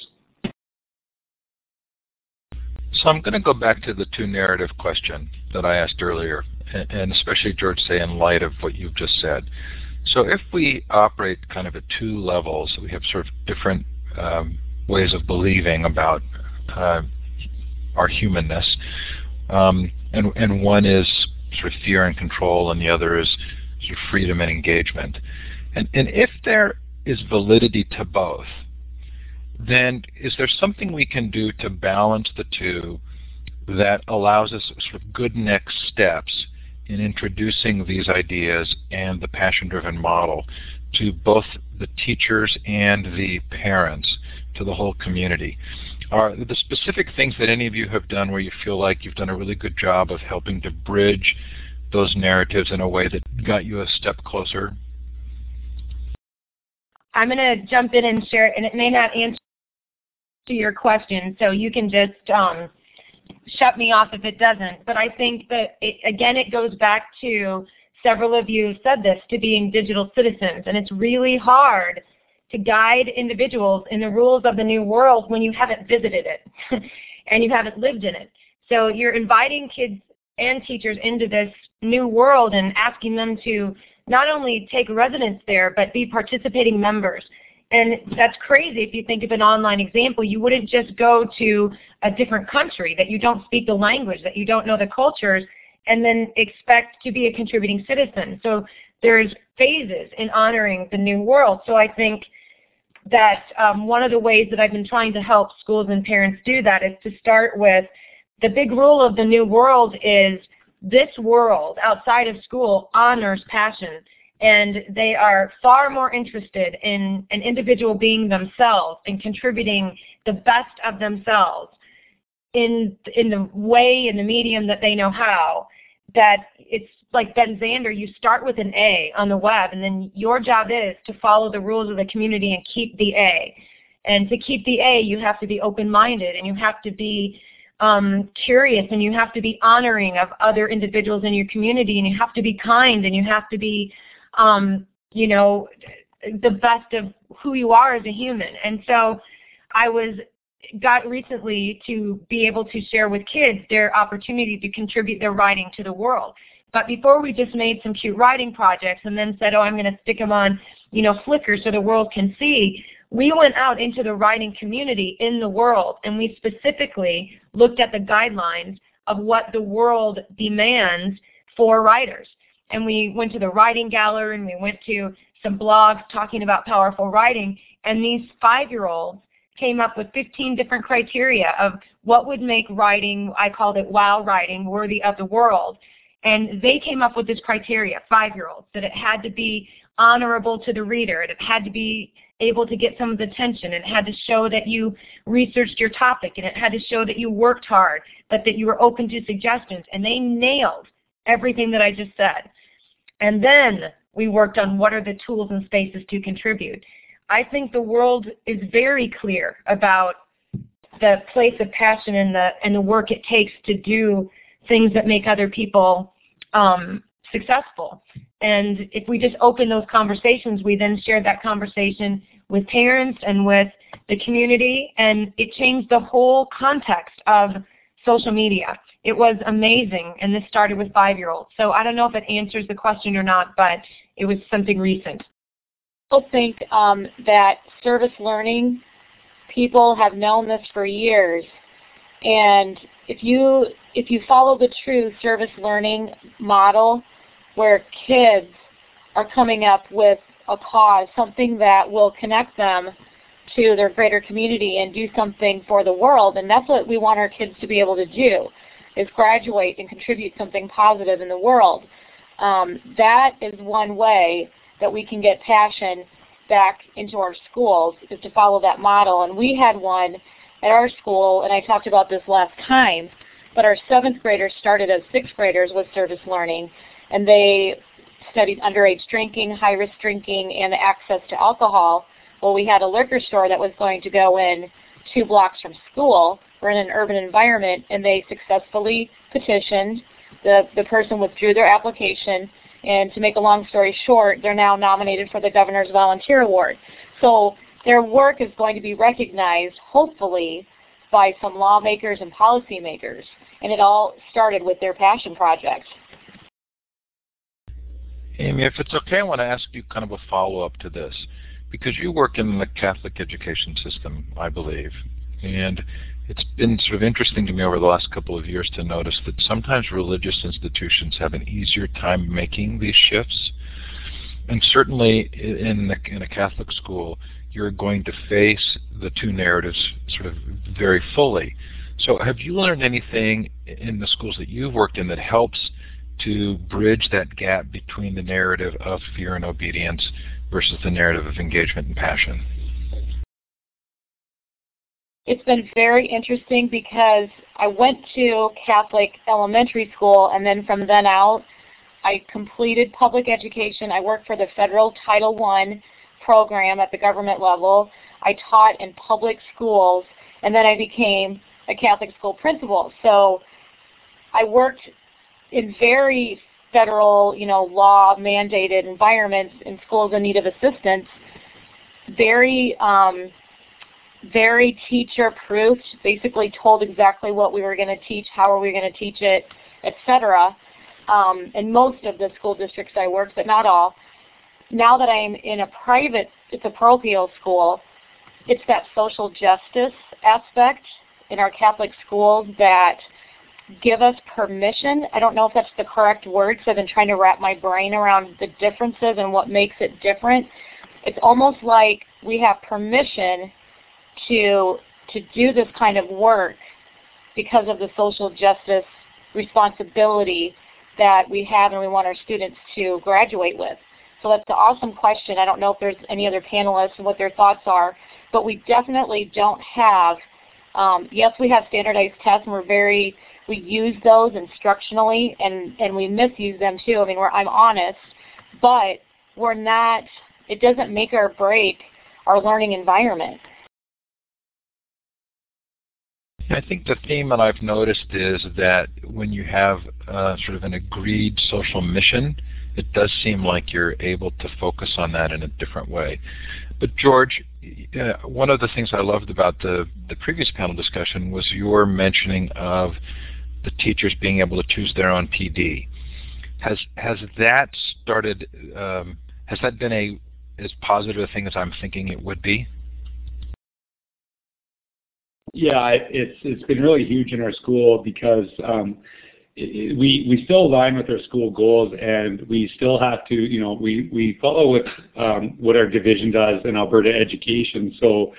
So I'm going to go back to the two narrative question that I asked earlier, and especially George say in light of what you've just said. So if we operate kind of at two levels, we have sort of different um, ways of believing about uh, our humanness, um, and, and one is sort of fear and control, and the other is sort of freedom and engagement. And, and if there is validity to both, then is there something we can do to balance the two that allows us sort of good next steps in introducing these ideas and the passion-driven model to both the teachers and the parents, to the whole community? Are the specific things that any of you have done where you feel like you've done a really good job of helping to bridge those narratives in a way that got you a step closer?
I'm going to jump in and share, and it may not answer to your question, so you can just um, shut me off if it doesn't. But I think that, it, again, it goes back to several of you said this, to being digital citizens. And it's really hard to guide individuals in the rules of the new world when you haven't visited it and you haven't lived in it. So you're inviting kids and teachers into this new world and asking them to not only take residence there, but be participating members. And that's crazy if you think of an online example. You wouldn't just go to a different country that you don't speak the language, that you don't know the cultures, and then expect to be a contributing citizen. So there's phases in honoring the new world. So I think that um, one of the ways that I've been trying to help schools and parents do that is to start with the big rule of the new world is this world outside of school honors passion and they are far more interested in an individual being themselves and contributing the best of themselves in in the way in the medium that they know how that it's like Ben Zander, you start with an A on the web and then your job is to follow the rules of the community and keep the A. And to keep the A, you have to be open-minded and you have to be um, curious and you have to be honoring of other individuals in your community and you have to be kind and you have to be, um, you know, the best of who you are as a human. And so I was got recently to be able to share with kids their opportunity to contribute their writing to the world But before we just made some cute writing projects and then said, oh, I'm going to stick them on, you know, Flickr so the world can see, we went out into the writing community in the world and we specifically looked at the guidelines of what the world demands for writers. And we went to the writing gallery and we went to some blogs talking about powerful writing and these five-year-olds came up with 15 different criteria of what would make writing, I called it wow writing, worthy of the world. And they came up with this criteria, five-year-olds, that it had to be honorable to the reader, it had to be able to get someone's attention, it had to show that you researched your topic, and it had to show that you worked hard, but that you were open to suggestions. And they nailed everything that I just said. And then we worked on what are the tools and spaces to contribute. I think the world is very clear about the place of passion and the and the work it takes to do things that make other people um, successful. And if we just open those conversations, we then shared that conversation with parents and with the community, and it changed the whole context of social media. It was amazing, and this started with five-year-olds. So I don't know if it answers the question or not, but it was something recent.
I think um, that service learning, people have known this for years, and if you if you follow the true service learning model, where kids are coming up with a cause, something that will connect them to their greater community and do something for the world, and that's what we want our kids to be able to do, is graduate and contribute something positive in the world. Um, that is one way that we can get passion back into our schools is to follow that model. And we had one at our school, and I talked about this last time, but our seventh graders started as sixth graders with service learning, and they studied underage drinking, high-risk drinking, and access to alcohol. Well, we had a liquor store that was going to go in two blocks from school. We're in an urban environment, and they successfully petitioned. The, the person withdrew their application, and to make a long story short, they're now nominated for the Governor's Volunteer Award. So their work is going to be recognized, hopefully, by some lawmakers and policymakers. And it all started with their passion project.
Amy, if it's okay, I want to ask you kind of a follow-up to this. Because you work in the Catholic education system, I believe, and it's been sort of interesting to me over the last couple of years to notice that sometimes religious institutions have an easier time making these shifts. And certainly in, the, in a Catholic school, you're going to face the two narratives sort of very fully. So have you learned anything in the schools that you've worked in that helps to bridge that gap between the narrative of fear and obedience versus the narrative of engagement and passion?
It's been very interesting because I went to Catholic elementary school and then from then out I completed public education. I worked for the federal Title I program at the government level. I taught in public schools and then I became a Catholic school principal. So I worked in very federal, you know, law mandated environments in schools in need of assistance. Very um, very teacher proofed, basically told exactly what we were going to teach, how are we going to teach it, etc. Um, in most of the school districts I worked, but not all. Now that I'm in a private, it's a parochial school, it's that social justice aspect in our Catholic schools that give us permission. I don't know if that's the correct word, so I've been trying to wrap my brain around the differences and what makes it different. It's almost like we have permission to to do this kind of work because of the social justice responsibility that we have and we want our students to graduate with. So that's an awesome question. I don't know if there's any other panelists and what their thoughts are, but we definitely don't have, um, yes, we have standardized tests and we're very, we use those instructionally and, and we misuse them too. I mean, I'm honest, but we're not, it doesn't make or break our learning environment.
I think the theme that I've noticed is that when you have uh, sort of an agreed social mission, it does seem like you're able to focus on that in a different way. But George, uh, one of the things I loved about the, the previous panel discussion was your mentioning of the teachers being able to choose their own PD. Has has that started? Um, has that been a as positive a thing as I'm thinking it would be?
Yeah, it's it's been really huge in our school because um, we we still align with our school goals, and we still have to, you know, we we follow with um, what our division does in Alberta Education. So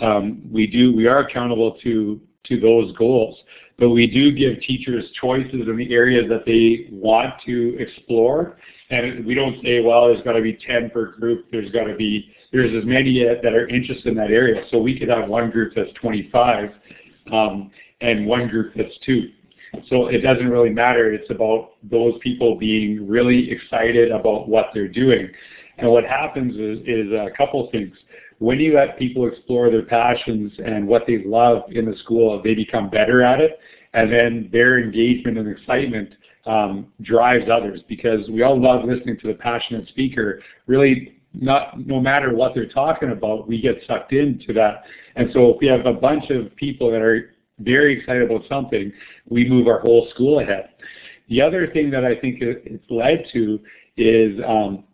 um, we do we are accountable to to those goals, but we do give teachers choices in the areas that they want to explore, and we don't say, well, there's got to be 10 per group. There's got to be there's as many that are interested in that area. So we could have one group that's 25 um, and one group that's two. So it doesn't really matter. It's about those people being really excited about what they're doing. And what happens is, is a couple things. When you let people explore their passions and what they love in the school, they become better at it. And then their engagement and excitement um, drives others because we all love listening to the passionate speaker. Really, not no matter what they're talking about, we get sucked into that. And so if we have a bunch of people that are very excited about something, we move our whole school ahead. The other thing that I think it's led to is um,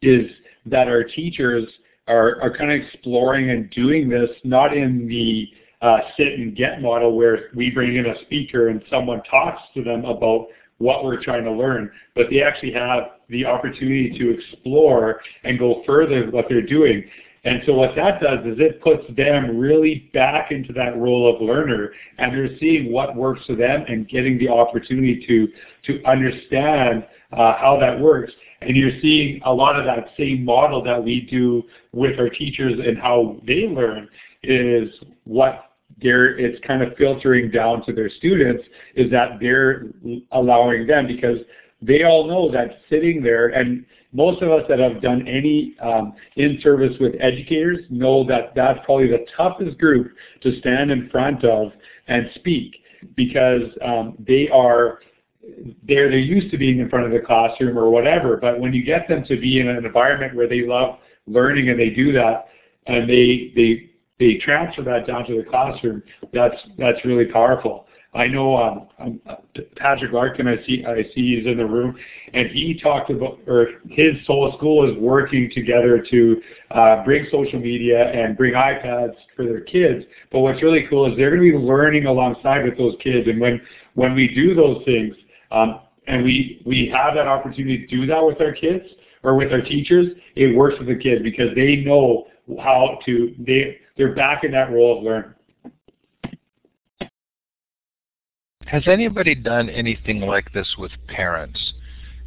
is that our teachers are, are kind of exploring and doing this not in the uh, sit and get model where we bring in a speaker and someone talks to them about what we're trying to learn, but they actually have the opportunity to explore and go further with what they're doing. And so what that does is it puts them really back into that role of learner and they're seeing what works for them and getting the opportunity to, to understand uh, how that works. And you're seeing a lot of that same model that we do with our teachers and how they learn is what they're, it's kind of filtering down to their students is that they're allowing them because they all know that sitting there and most of us that have done any um, in service with educators know that that's probably the toughest group to stand in front of and speak because um, they are they're they're used to being in front of the classroom or whatever. But when you get them to be in an environment where they love learning and they do that and they they transfer that down to the classroom, that's that's really powerful. I know um, um, Patrick Larkin, I see I see he's in the room, and he talked about, or his whole school is working together to uh, bring social media and bring iPads for their kids. But what's really cool is they're going to be learning alongside with those kids, and when when we do those things, um, and we we have that opportunity to do that with our kids or with our teachers, it works with the kids because they know how to they they're back in that role of learning.
Has anybody done anything like this with parents?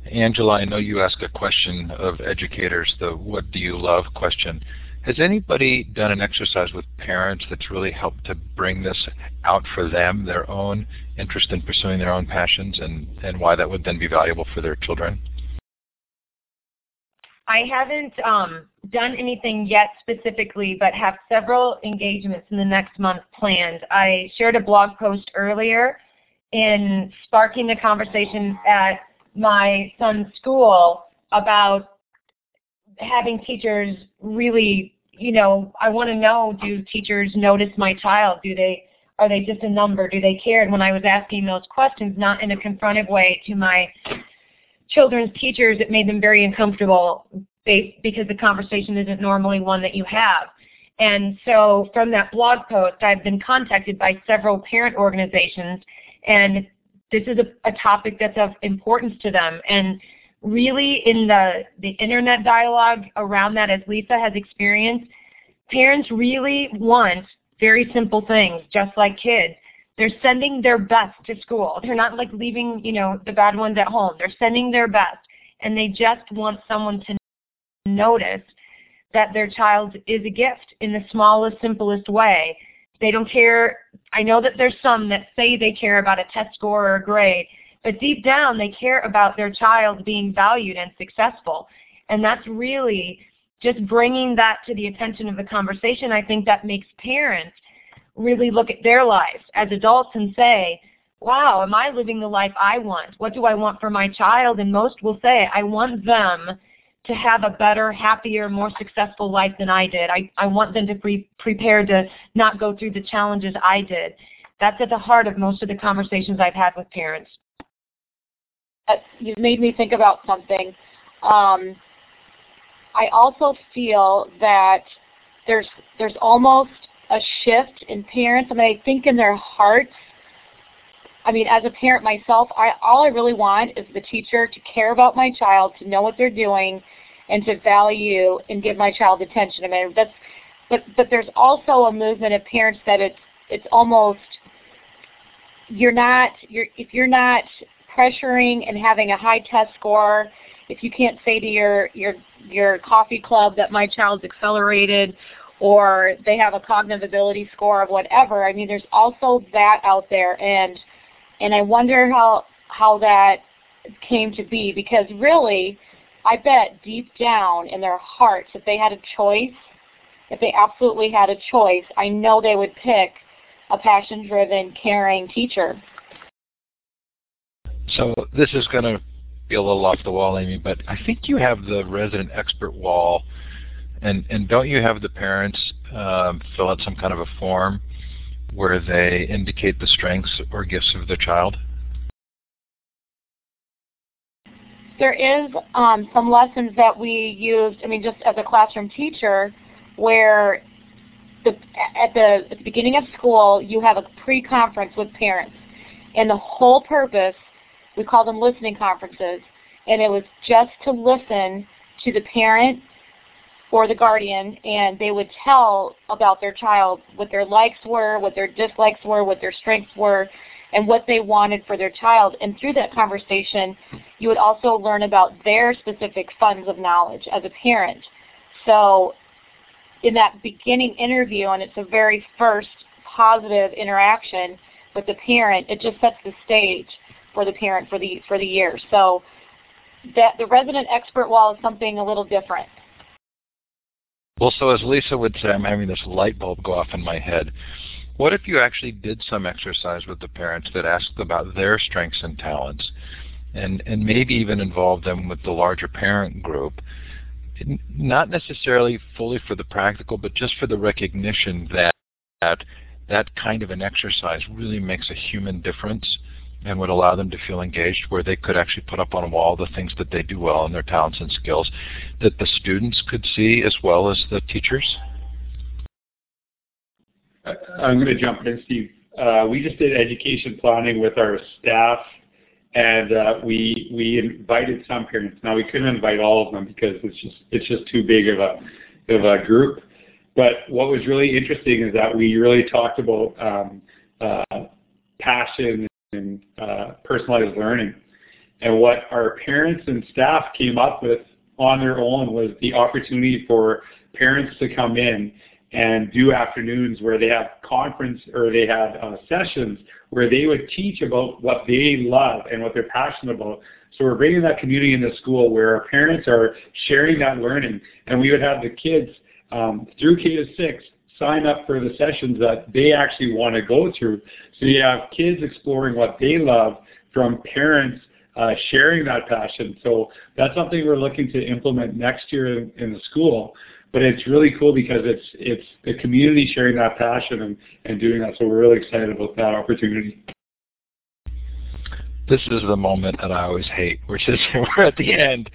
Angela, I know you ask a question of educators, the what do you love question. Has anybody done an exercise with parents that's really helped to bring this out for them, their own interest in pursuing their own passions, and, and why that would then be valuable for their children?
I haven't um, done anything yet specifically, but have several engagements in the next month planned. I shared a blog post earlier in sparking the conversation at my son's school about having teachers really, you know, I want to know, do teachers notice my child? Do they, are they just a number? Do they care? And when I was asking those questions, not in a confrontive way to my children's teachers, it made them very uncomfortable because the conversation isn't normally one that you have. And so from that blog post, I've been contacted by several parent organizations, and this is a, a topic that's of importance to them. And really in the, the internet dialogue around that, as Lisa has experienced, parents really want very simple things, just like kids. They're sending their best to school. They're not like leaving, you know, the bad ones at home. They're sending their best. And they just want someone to notice that their child is a gift in the smallest, simplest way. They don't care. I know that there's some that say they care about a test score or a grade, but deep down they care about their child being valued and successful. And that's really just bringing that to the attention of the conversation. I think that makes parents really look at their lives as adults and say, wow, am I living the life I want? What do I want for my child? And most will say, I want them to have a better, happier, more successful life than I did. I, I want them to be prepared to not go through the challenges I did. That's at the heart of most of the conversations I've had with parents.
you've made me think about something. Um, I also feel that there's there's almost a shift in parents. I mean, I think in their hearts. I mean, as a parent myself, I all I really want is the teacher to care about my child, to know what they're doing, and to value and give my child attention. I mean, that's but but there's also a movement of parents that it's it's almost you're not you're if you're not pressuring and having a high test score, if you can't say to your your your coffee club that my child's accelerated or they have a cognitive ability score of whatever, I mean there's also that out there and and I wonder how how that came to be because really I bet deep down in their hearts if they had a choice, if they absolutely had a choice, I know they would pick a passion-driven, caring teacher.
So this is going to be a little off the wall, Amy, but I think you have the resident expert wall, and and don't you have the parents um, fill out some kind of a form where they indicate the strengths or gifts of their child?
There is um, some lessons that we used. I mean, just as a classroom teacher, where the, at the at the beginning of school you have a pre-conference with parents, and the whole purpose we call them listening conferences, and it was just to listen to the parent or the guardian, and they would tell about their child, what their likes were, what their dislikes were, what their strengths were, and what they wanted for their child. And through that conversation, you would also learn about their specific funds of knowledge as a parent. So in that beginning interview, and it's a very first positive interaction with the parent, it just sets the stage for the parent for the for the year. So that the resident expert wall is something a little different.
Well, so as Lisa would say, I'm having this light bulb go off in my head. What if you actually did some exercise with the parents that asked about their strengths and talents, and and maybe even involve them with the larger parent group, not necessarily fully for the practical, but just for the recognition that that, that kind of an exercise really makes a human difference and would allow them to feel engaged where they could actually put up on a wall the things that they do well and their talents and skills that the students could see as well as the teachers?
I'm going to jump in, Steve. Uh, we just did education planning with our staff, and uh, we we invited some parents. Now we couldn't invite all of them because it's just it's just too big of a of a group. But what was really interesting is that we really talked about um, uh, passion and uh, personalized learning. And what our parents and staff came up with on their own was the opportunity for parents to come in and do afternoons where they have conference or they had uh, sessions where they would teach about what they love and what they're passionate about. So we're bringing that community into school where our parents are sharing that learning, and we would have the kids um, through K to six sign up for the sessions that they actually want to go through. So you have kids exploring what they love from parents uh, sharing that passion. So that's something we're looking to implement next year in, in, the school. But it's really cool because it's it's the community sharing that passion and, and doing that. So we're really excited about that opportunity.
This is the moment that I always hate, which is we're at the end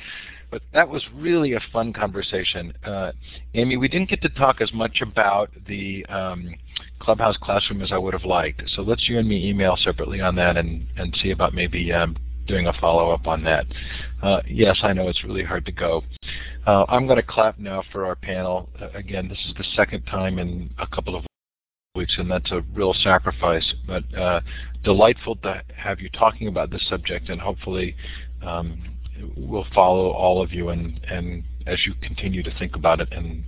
but that was really a fun conversation. Uh, Amy, we didn't get to talk as much about the um, Clubhouse Classroom as I would have liked. So let's you and me email separately on that and, and see about maybe um, doing a follow-up on that. Uh, yes, I know it's really hard to go. Uh, I'm going to clap now for our panel. Uh, again, this is the second time in a couple of weeks, and that's a real sacrifice. But uh, delightful to have you talking about this subject, and hopefully um, will follow all of you and, and as you continue to think about it and,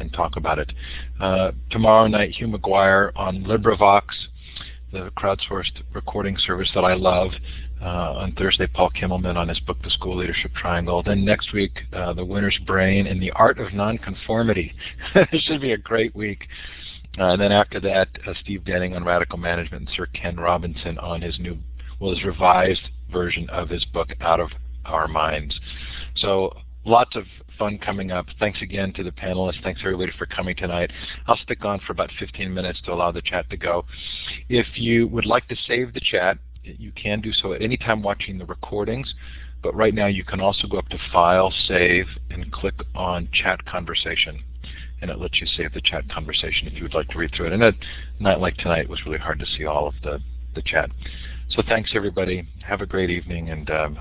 and talk about it. Uh, tomorrow night, Hugh McGuire on LibriVox, the crowdsourced recording service that I love. Uh, on Thursday, Paul Kimmelman on his book, The School Leadership Triangle. Then next week, uh, The Winner's Brain and the Art of Nonconformity. this should be a great week. Uh, and then after that, uh, Steve Denning on Radical Management and Sir Ken Robinson on his new, well, his revised version of his book, Out of our minds. So lots of fun coming up. Thanks again to the panelists. Thanks everybody for coming tonight. I'll stick on for about 15 minutes to allow the chat to go. If you would like to save the chat, you can do so at any time watching the recordings, but right now you can also go up to File, Save, and click on Chat Conversation. And it lets you save the chat conversation if you would like to read through it. And a night like tonight it was really hard to see all of the, the chat. So thanks everybody. Have a great evening, and um,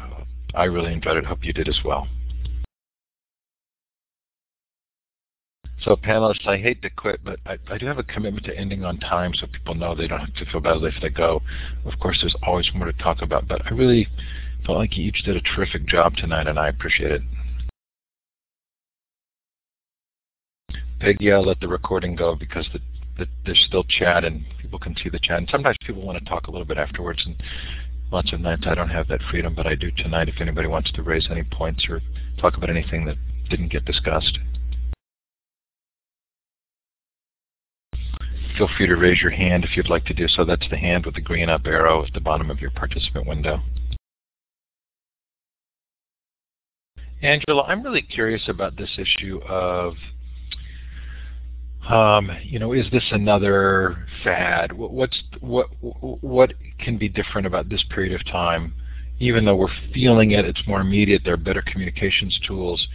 I really enjoyed it. Hope you did as well. So panelists, I hate to quit, but I, I, do have a commitment to ending on time so people know they don't have to feel badly if they go. Of course, there's always more to talk about, but I really felt like you each did a terrific job tonight, and I appreciate it. Peggy, I'll let the recording go because the, the, there's still chat and people can see the chat. And sometimes people want to talk a little bit afterwards, and lots of nights I don't have that freedom, but I do tonight if anybody wants to raise any points or talk about anything that didn't get discussed. feel free to raise your hand if you'd like to do so. That's the hand with the green up arrow at the bottom of your participant window. Angela, I'm really curious about this issue of, um, you know, is this another fad? What's what what can be different about this period of time? Even though we're feeling it, it's more immediate. There are better communications tools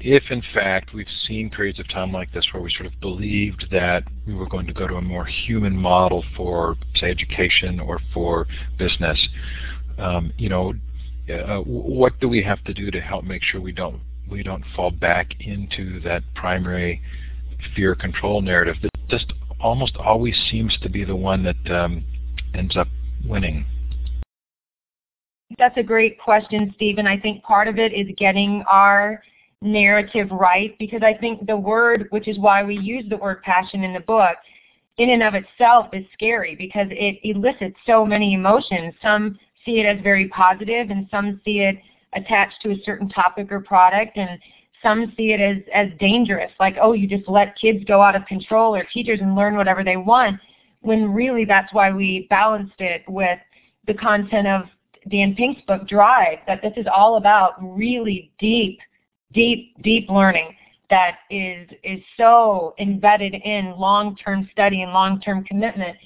if in fact we've seen periods of time like this where we sort of believed that we were going to go to a more human model for, say, education or for business, um, you know, uh, what do we have to do to help make sure we don't we don't fall back into that primary fear control narrative that just almost always seems to be the one that um, ends up winning?
That's a great question, Stephen. I think part of it is getting our narrative right because I think the word, which is why we use the word passion in the book, in and of itself is scary because it elicits so many emotions. Some see it as very positive and some see it attached to a certain topic or product and some see it as, as dangerous, like, oh, you just let kids go out of control or teachers and learn whatever they want, when really that's why we balanced it with the content of Dan Pink's book, Drive, that this is all about really deep deep, deep learning that is is so embedded in long-term study and long-term commitment.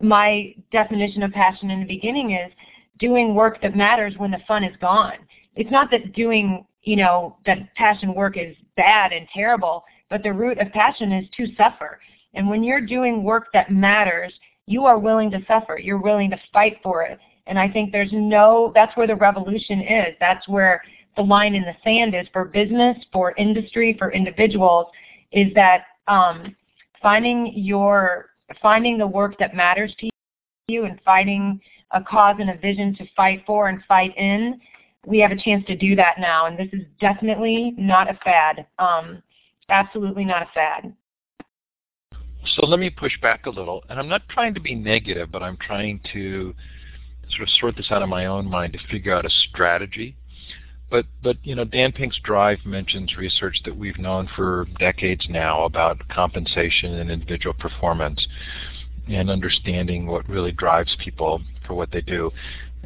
My definition of passion in the beginning is doing work that matters when the fun is gone. It's not that doing, you know, that passion work is bad and terrible, but the root of passion is to suffer. And when you're doing work that matters, you are willing to suffer. You're willing to fight for it. And I think there's no, that's where the revolution is. That's where the line in the sand is for business, for industry, for individuals, is that um, finding your finding the work that matters to you and finding a cause and a vision to fight for and fight in. We have a chance to do that now, and this is definitely not a fad. Um, absolutely not a fad.
So let me push back a little, and I'm not trying to be negative, but I'm trying to sort of sort this out in my own mind to figure out a strategy but but you know Dan Pink's Drive mentions research that we've known for decades now about compensation and individual performance and understanding what really drives people for what they do.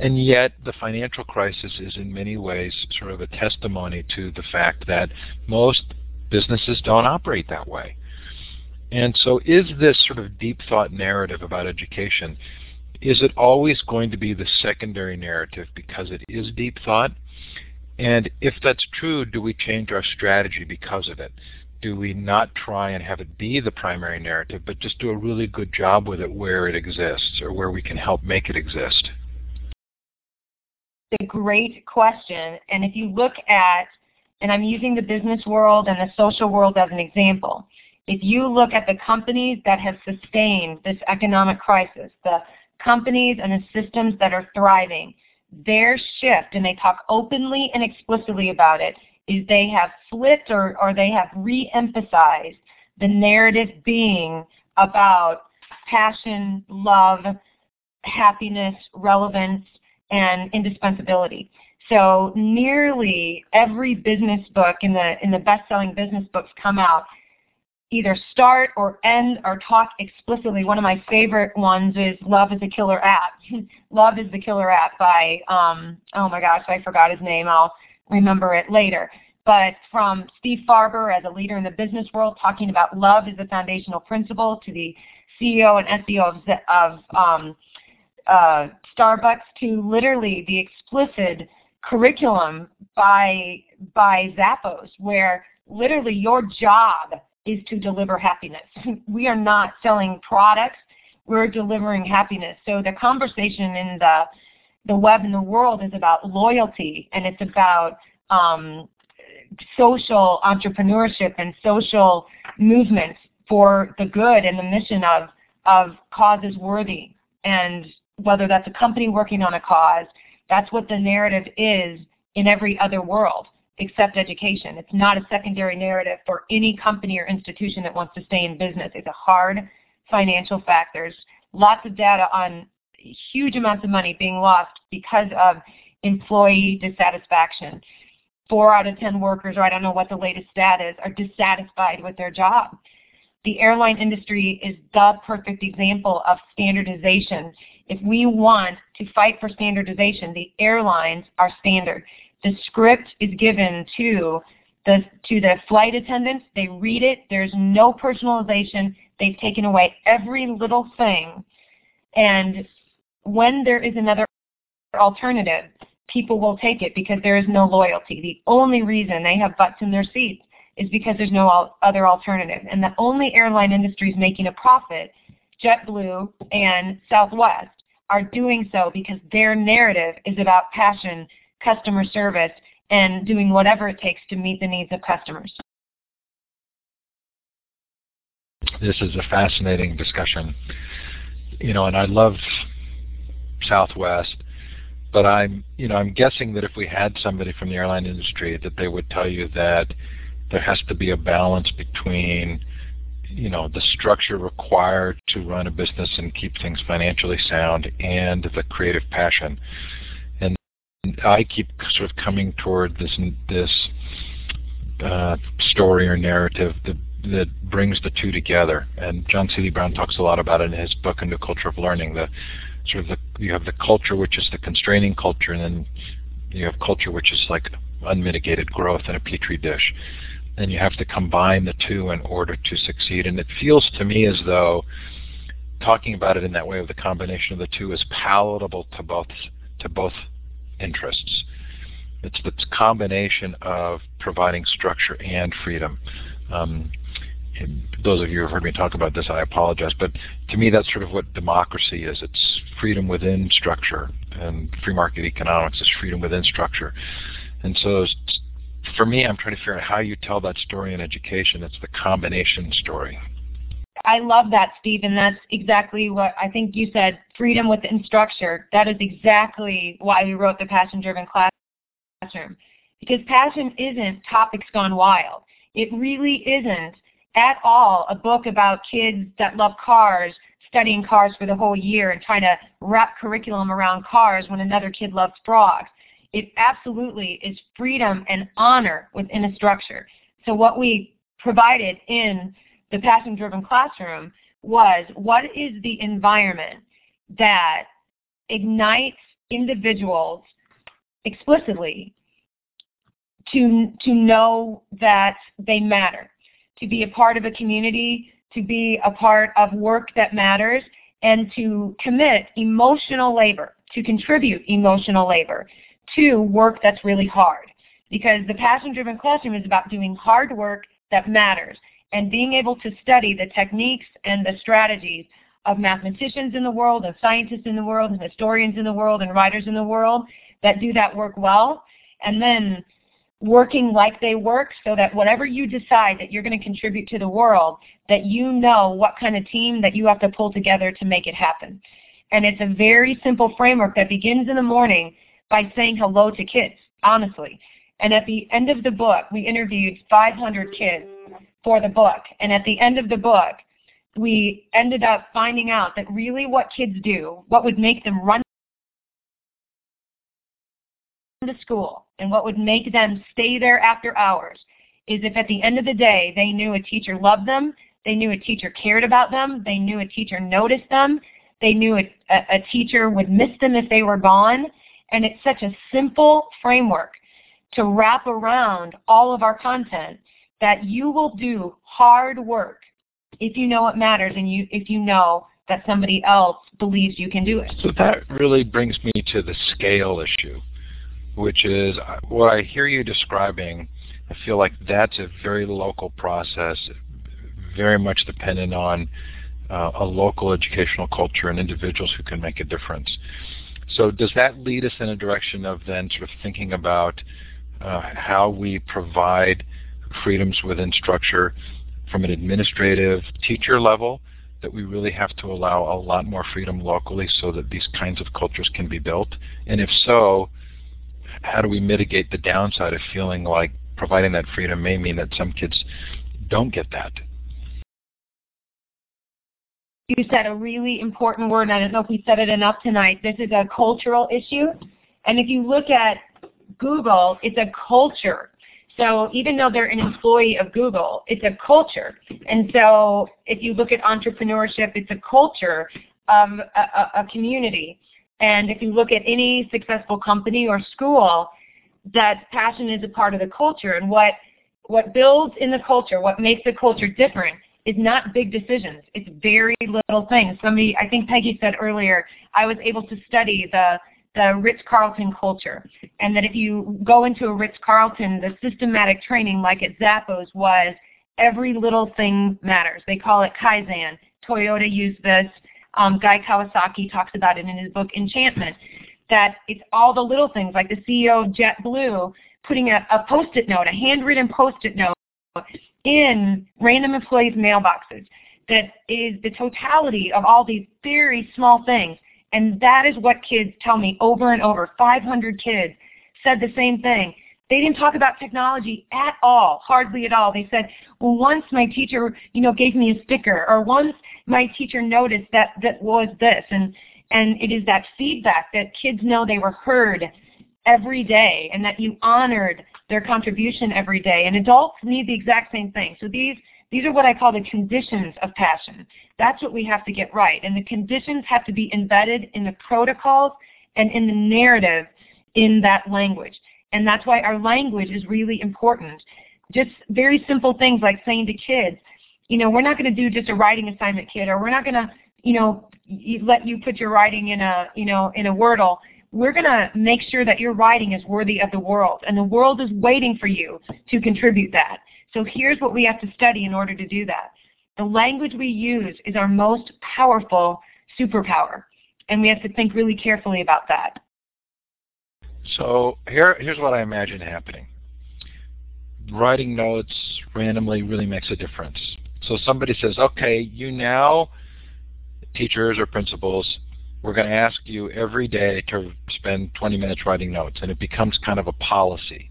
And yet the financial crisis is in many ways sort of a testimony to the fact that most businesses don't operate that way. And so is this sort of deep thought narrative about education, is it always going to be the secondary narrative because it is deep thought? And if that's true, do we change our strategy because of it? Do we not try and have it be the primary narrative, but just do a really good job with it where it exists or where we can help make it exist?
A great question. And if you look at, and I'm using the business world and the social world as an example, if you look at the companies that have sustained this economic crisis, the companies and the systems that are thriving, their shift, and they talk openly and explicitly about it, is they have flipped or, or they have re-emphasized the narrative being about passion, love, happiness, relevance, and indispensability. So nearly every business book in the in the best-selling business books come out either start or end or talk explicitly. One of my favorite ones is Love is a Killer App. Love is the Killer App by, um, oh my gosh, I forgot his name. I'll remember it later. But from Steve Farber as a leader in the business world talking about love as a foundational principle to the CEO and SEO of, of um, uh, Starbucks to literally the explicit curriculum by by Zappos, where literally your job is to deliver happiness. we are not selling products; we're delivering happiness. So the conversation in the the web and the world is about loyalty, and it's about um, social entrepreneurship and social movements for the good and the mission of of causes worthy. And whether that's a company working on a cause, that's what the narrative is in every other world except education. It's not a secondary narrative for any company or institution that wants to stay in business. It's a hard financial fact. There's lots of data on huge amounts of money being lost because of employee dissatisfaction. Four out of 10 workers, or I don't know what the latest stat is, are dissatisfied with their job. The airline industry is the perfect example of standardization. If we want to fight for standardization, the airlines are standard. The script is given to the, to the flight attendants. They read it. There's no personalization. They've taken away every little thing. And when there is another alternative, people will take it because there is no loyalty. The only reason they have butts in their seats is because there's no other alternative. And the only airline industries making a profit, JetBlue and Southwest, are doing so because their narrative is about passion, customer service, and doing whatever it takes to meet the needs of customers.
This is a fascinating discussion. You know, and I love Southwest, but I'm, you know, I'm guessing that if we had somebody from the airline industry that they would tell you that there has to be a balance between you know the structure required to run a business and keep things financially sound and the creative passion. And i keep sort of coming toward this this uh, story or narrative that that brings the two together. And John Seely Brown talks a lot about it in his book a new culture of learning the sort of the you have the culture which is the constraining culture and then you have culture which is like unmitigated growth in a petri dish and you have to combine the two in order to succeed. And it feels to me as though talking about it in that way of the combination of the two is palatable to both to both interests. It's the combination of providing structure and freedom. Um, those of you who have heard me talk about this, I apologize, but to me that's sort of what democracy is. It's freedom within structure, and free market economics is freedom within structure. And so for me, I'm trying to figure out how you tell that story in education. It's the combination story.
I love that, Steve, and that's exactly what I think you said, freedom within structure. That is exactly why we wrote the Passion-Driven Classroom. Because passion isn't topics gone wild. It really isn't at all a book about kids that love cars studying cars for the whole year and trying to wrap curriculum around cars when another kid loves frogs. It absolutely is freedom and honor within a structure. So what we provided in the passion-driven classroom was what is the environment that ignites individuals explicitly to, to know that they matter, to be a part of a community, to be a part of work that matters, and to commit emotional labor, to contribute emotional labor, to work that's really hard. Because the passion-driven classroom is about doing hard work that matters and being able to study the techniques and the strategies of mathematicians in the world, of scientists in the world, and historians in the world, and writers in the world that do that work well, and then working like they work so that whatever you decide that you're going to contribute to the world, that you know what kind of team that you have to pull together to make it happen. And it's a very simple framework that begins in the morning by saying hello to kids, honestly. And at the end of the book, we interviewed 500 kids for the book. And at the end of the book, we ended up finding out that really what kids do, what would make them run to school and what would make them stay there after hours is if at the end of the day they knew a teacher loved them, they knew a teacher cared about them, they knew a teacher noticed them, they knew a, a, a teacher would miss them if they were gone, and it's such a simple framework to wrap around all of our content that you will do hard work if you know it matters and you if you know that somebody else believes you can do it.
So that really brings me to the scale issue, which is uh, what I hear you describing. I feel like that's a very local process, very much dependent on uh, a local educational culture and individuals who can make a difference. So does that lead us in a direction of then sort of thinking about uh, how we provide freedoms within structure from an administrative teacher level that we really have to allow a lot more freedom locally so that these kinds of cultures can be built? And if so, how do we mitigate the downside of feeling like providing that freedom may mean that some kids don't get that?
You said a really important word, and I don't know if we said it enough tonight. This is a cultural issue. And if you look at Google, it's a culture. So even though they're an employee of Google, it's a culture. And so if you look at entrepreneurship, it's a culture of a, a, community. And if you look at any successful company or school, that passion is a part of the culture. And what what builds in the culture, what makes the culture different, is not big decisions. It's very little things. Somebody, I think Peggy said earlier, I was able to study the the Ritz-Carlton culture. And that if you go into a Ritz-Carlton, the systematic training like at Zappos was every little thing matters. They call it Kaizen. Toyota used this. Um, Guy Kawasaki talks about it in his book Enchantment. That it's all the little things, like the CEO of JetBlue putting a, a post-it note, a handwritten post-it note in random employees' mailboxes. That is the totality of all these very small things and that is what kids tell me over and over. 500 kids said the same thing. They didn't talk about technology at all, hardly at all. They said, well, once my teacher, you know, gave me a sticker, or once my teacher noticed that that was this, and and it is that feedback that kids know they were heard every day, and that you honored their contribution every day. And adults need the exact same thing. So these these are what I call the conditions of passion. That's what we have to get right. And the conditions have to be embedded in the protocols and in the narrative in that language. And that's why our language is really important. Just very simple things like saying to kids, you know, we're not going to do just a writing assignment, kid, or we're not going to, you know, let you put your writing in a, you know, in a Wordle. We're going to make sure that your writing is worthy of the world, and the world is waiting for you to contribute that. So here's what we have to study in order to do that. The language we use is our most powerful superpower, and we have to think really carefully about that.
So here, here's what I imagine happening. Writing notes randomly really makes a difference. So somebody says, okay, you now, teachers or principals, we're going to ask you every day to spend 20 minutes writing notes, and it becomes kind of a policy.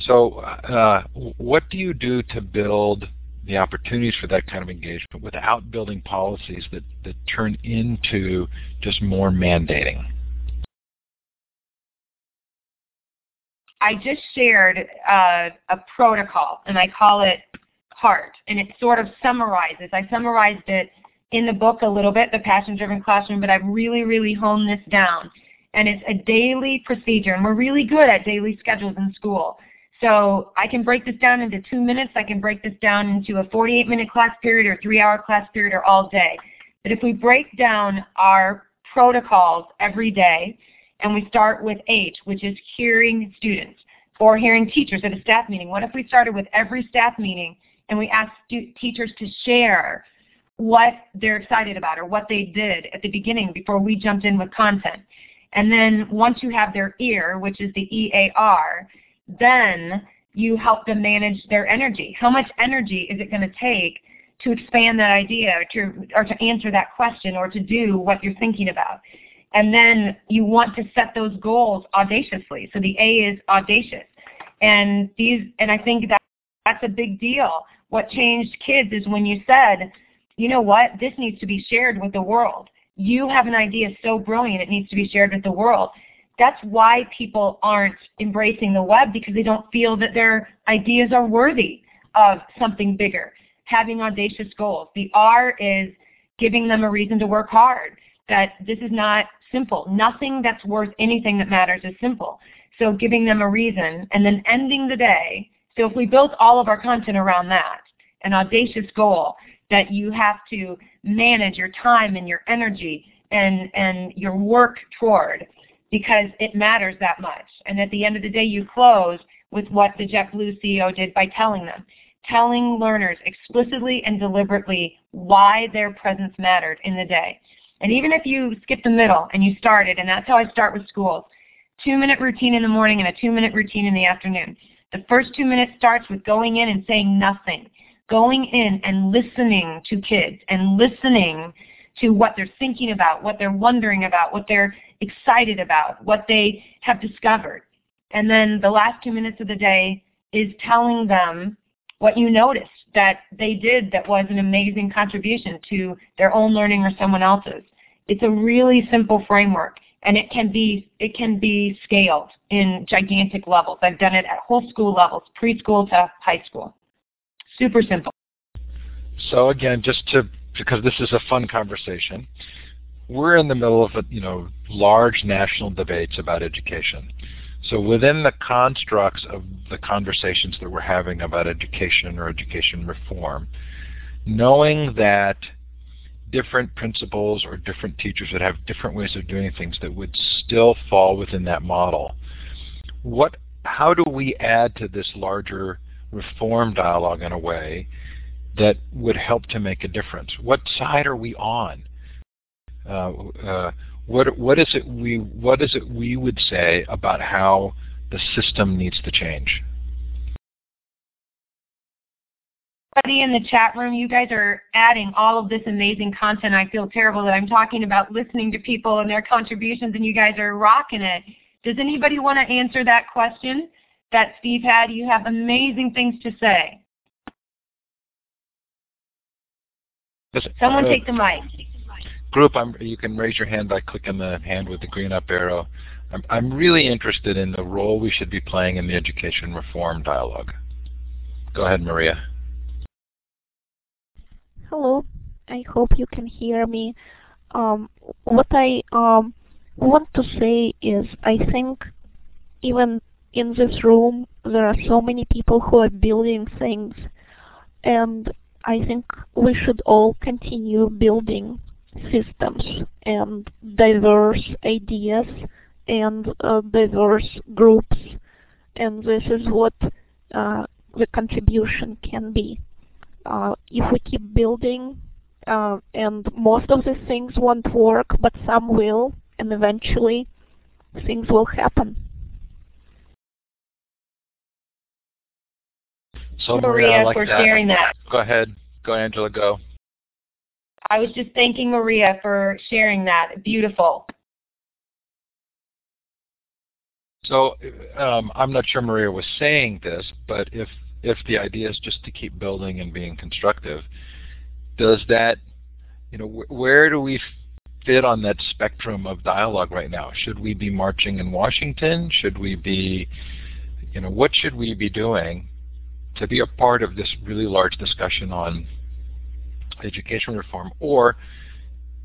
So uh, what do you do to build the opportunities for that kind of engagement without building policies that, that turn into just more mandating?
I just shared uh, a protocol, and I call it HEART, and it sort of summarizes. I summarized it in the book a little bit, The Passion Driven Classroom, but I've really, really honed this down. And it's a daily procedure, and we're really good at daily schedules in school. So I can break this down into two minutes. I can break this down into a 48-minute class period or three-hour class period or all day. But if we break down our protocols every day, and we start with H, which is hearing students, or hearing teachers at a staff meeting. What if we started with every staff meeting and we asked teachers to share what they're excited about or what they did at the beginning before we jumped in with content? And then once you have their ear, which is the EAR, then you help them manage their energy. How much energy is it going to take to expand that idea or to, or to answer that question or to do what you're thinking about? And then you want to set those goals audaciously. So the A is audacious. And these and I think that that's a big deal. What changed kids is when you said, you know what, this needs to be shared with the world. You have an idea so brilliant it needs to be shared with the world. That's why people aren't embracing the web because they don't feel that their ideas are worthy of something bigger. Having audacious goals. The R is giving them a reason to work hard. That this is not simple. Nothing that's worth anything that matters is simple. So giving them a reason and then ending the day. So if we built all of our content around that, an audacious goal, that you have to manage your time and your energy and, and your work toward because it matters that much. And at the end of the day, you close with what the JetBlue CEO did by telling them. Telling learners explicitly and deliberately why their presence mattered in the day. And even if you skip the middle and you started, and that's how I start with schools, two minute routine in the morning and a two minute routine in the afternoon. The first two minutes starts with going in and saying nothing. Going in and listening to kids and listening to what they're thinking about, what they're wondering about, what they're excited about, what they have discovered. And then the last two minutes of the day is telling them what you noticed that they did that was an amazing contribution to their own learning or someone else's. It's a really simple framework and it can be it can be scaled in gigantic levels. I've done it at whole school levels, preschool to high school. Super simple.
So again, just to because this is a fun conversation, we're in the middle of a, you know large national debates about education. So within the constructs of the conversations that we're having about education or education reform, knowing that different principals or different teachers would have different ways of doing things that would still fall within that model. What, how do we add to this larger reform dialogue in a way that would help to make a difference? What side are we on? Uh, uh, what, what is it we what is it we would say about how the system needs to change?
Everybody in the chat room, you guys are adding all of this amazing content. I feel terrible that I'm talking about listening to people and their contributions, and you guys are rocking it. Does anybody want to answer that question that Steve had? You have amazing things to say. Someone uh, take the mic.
Group, I'm, you can raise your hand by clicking the hand with the green up arrow. I'm, I'm really interested in the role we should be playing in the education reform dialogue. Go ahead, Maria.
Hello, I hope you can hear me. Um, what I um, want to say is I think even in this room. There are so many people who are building things and I think we should all continue building systems and diverse ideas and uh, diverse groups. And this is what uh, the contribution can be. Uh, if we keep building uh, and most of the things won't work but some will and eventually things will happen.
So
Maria,
Maria like
for
that.
sharing that.
Go ahead. Go Angela, go.
I was just thanking Maria for sharing that. Beautiful.
So um, I'm not sure Maria was saying this, but if if the idea is just to keep building and being constructive, does that, you know, wh where do we fit on that spectrum of dialogue right now? Should we be marching in Washington? Should we be, you know, what should we be doing to be a part of this really large discussion on education reform? Or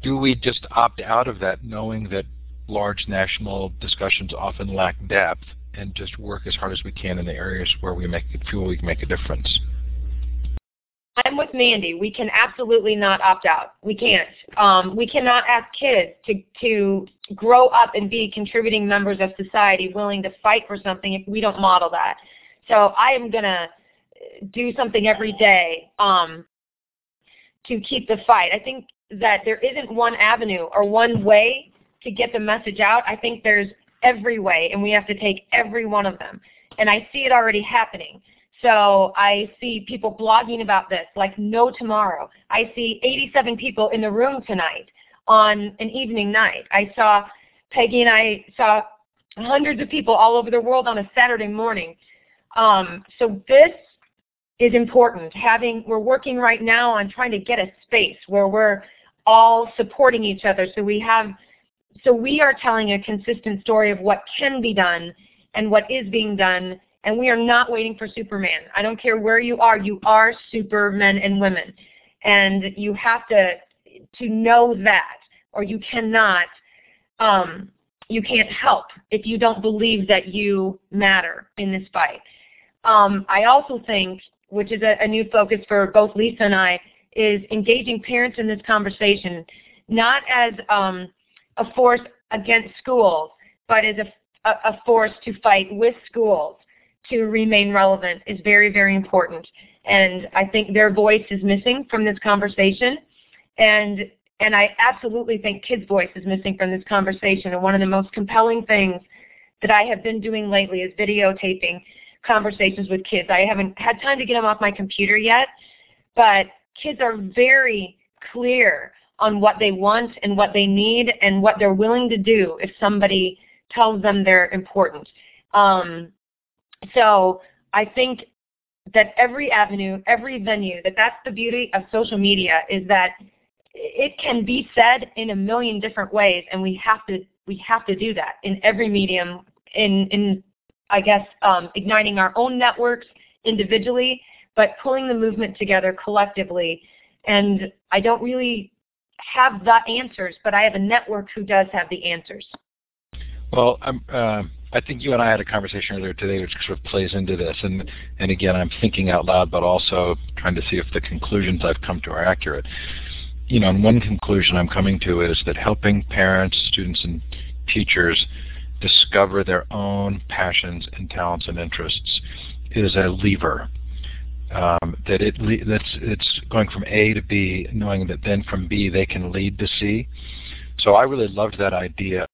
do we just opt out of that knowing that large national discussions often lack depth and just work as hard as we can in the areas where we make feel we can make a difference.
I'm with Mandy. We can absolutely not opt out. We can't. Um, we cannot ask kids to, to grow up and be contributing members of society willing to fight for something if we don't model that. So I am going to do something every day um, to keep the fight. I think that there isn't one avenue or one way to get the message out. I think there's every way, and we have to take every one of them. And I see it already happening. So I see people blogging about this like no tomorrow. I see 87 people in the room tonight on an evening night. I saw Peggy and I saw hundreds of people all over the world on a Saturday morning. Um, so this is important. Having we're working right now on trying to get a space where we're all supporting each other so we have so we are telling a consistent story of what can be done and what is being done, and we are not waiting for Superman. I don't care where you are, you are supermen and women. And you have to, to know that, or you cannot, um, you can't help if you don't believe that you matter in this fight. Um, I also think, which is a, a new focus for both Lisa and I, is engaging parents in this conversation, not as um, a force against schools, but as a, a force to fight with schools to remain relevant is very, very important. And I think their voice is missing from this conversation. And and I absolutely think kids' voice is missing from this conversation. And one of the most compelling things that I have been doing lately is videotaping conversations with kids. I haven't had time to get them off my computer yet, but kids are very clear on what they want and what they need and what they're willing to do if somebody tells them they're important. Um, so I think that every avenue, every venue, that that's the beauty of social media is that it can be said in a million different ways and we have to we have to do that in every medium in in I guess um, igniting our own networks individually but pulling the movement together collectively and I don't really have the answers but I have a network who does have the answers.
Well, uh, I think you and I had a conversation earlier today which sort of plays into this. And, and again, I'm thinking out loud, but also trying to see if the conclusions I've come to are accurate. You know, and one conclusion I'm coming to is that helping parents, students, and teachers discover their own passions and talents and interests is a lever. Um, that it that's it's going from A to B, knowing that then from B they can lead to C. So I really loved that idea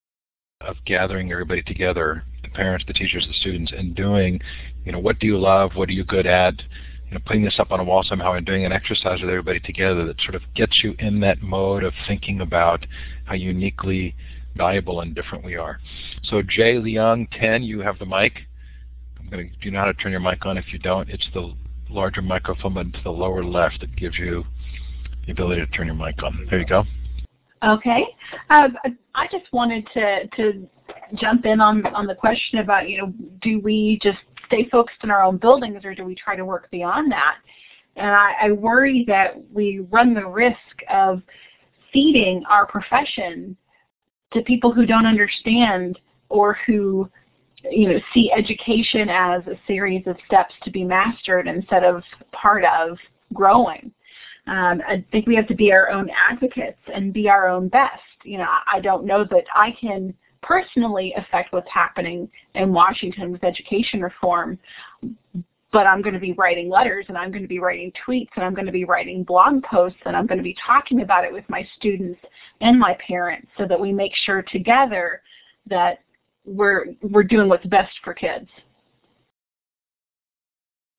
of gathering everybody together, the parents, the teachers, the students, and doing, you know, what do you love, what are you good at, you know, putting this up on a wall somehow and doing an exercise with everybody together that sort of gets you in that mode of thinking about how uniquely valuable and different we are. So Jay Leung, 10, you have the mic. I'm going to, do you know how to turn your mic on? If you don't, it's the larger microphone button to the lower left that gives you the ability to turn your mic on. There you go.
Okay. Um, I just wanted to, to jump in on, on the question about, you know, do we just stay focused in our own buildings or do we try to work beyond that? And I, I worry that we run the risk of feeding our profession to people who don't understand or who you know see education as a series of steps to be mastered instead of part of growing. Um, I think we have to be our own advocates and be our own best. You know, I don't know that I can personally affect what's happening in Washington with education reform, but I'm going to be writing letters and I'm going to be writing tweets and I'm going to be writing blog posts and I'm going to be talking about it with my students and my parents so that we make sure together that we're we're doing what's best for kids.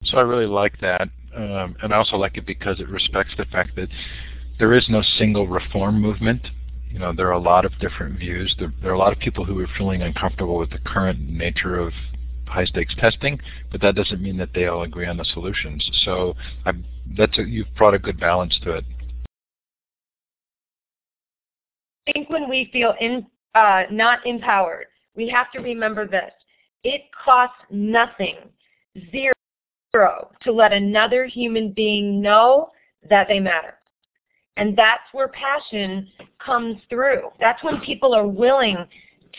So I really like that. Um, and I also like it because it respects the fact that there is no single reform movement. You know, there are a lot of different views. There, there are a lot of people who are feeling uncomfortable with the current nature of high-stakes testing, but that doesn't mean that they all agree on the solutions. So I, that's a, you've brought a good balance to it.
I think when we feel in, uh, not empowered, we have to remember this. It costs nothing, zero, to let another human being know that they matter. And that's where passion comes through. That's when people are willing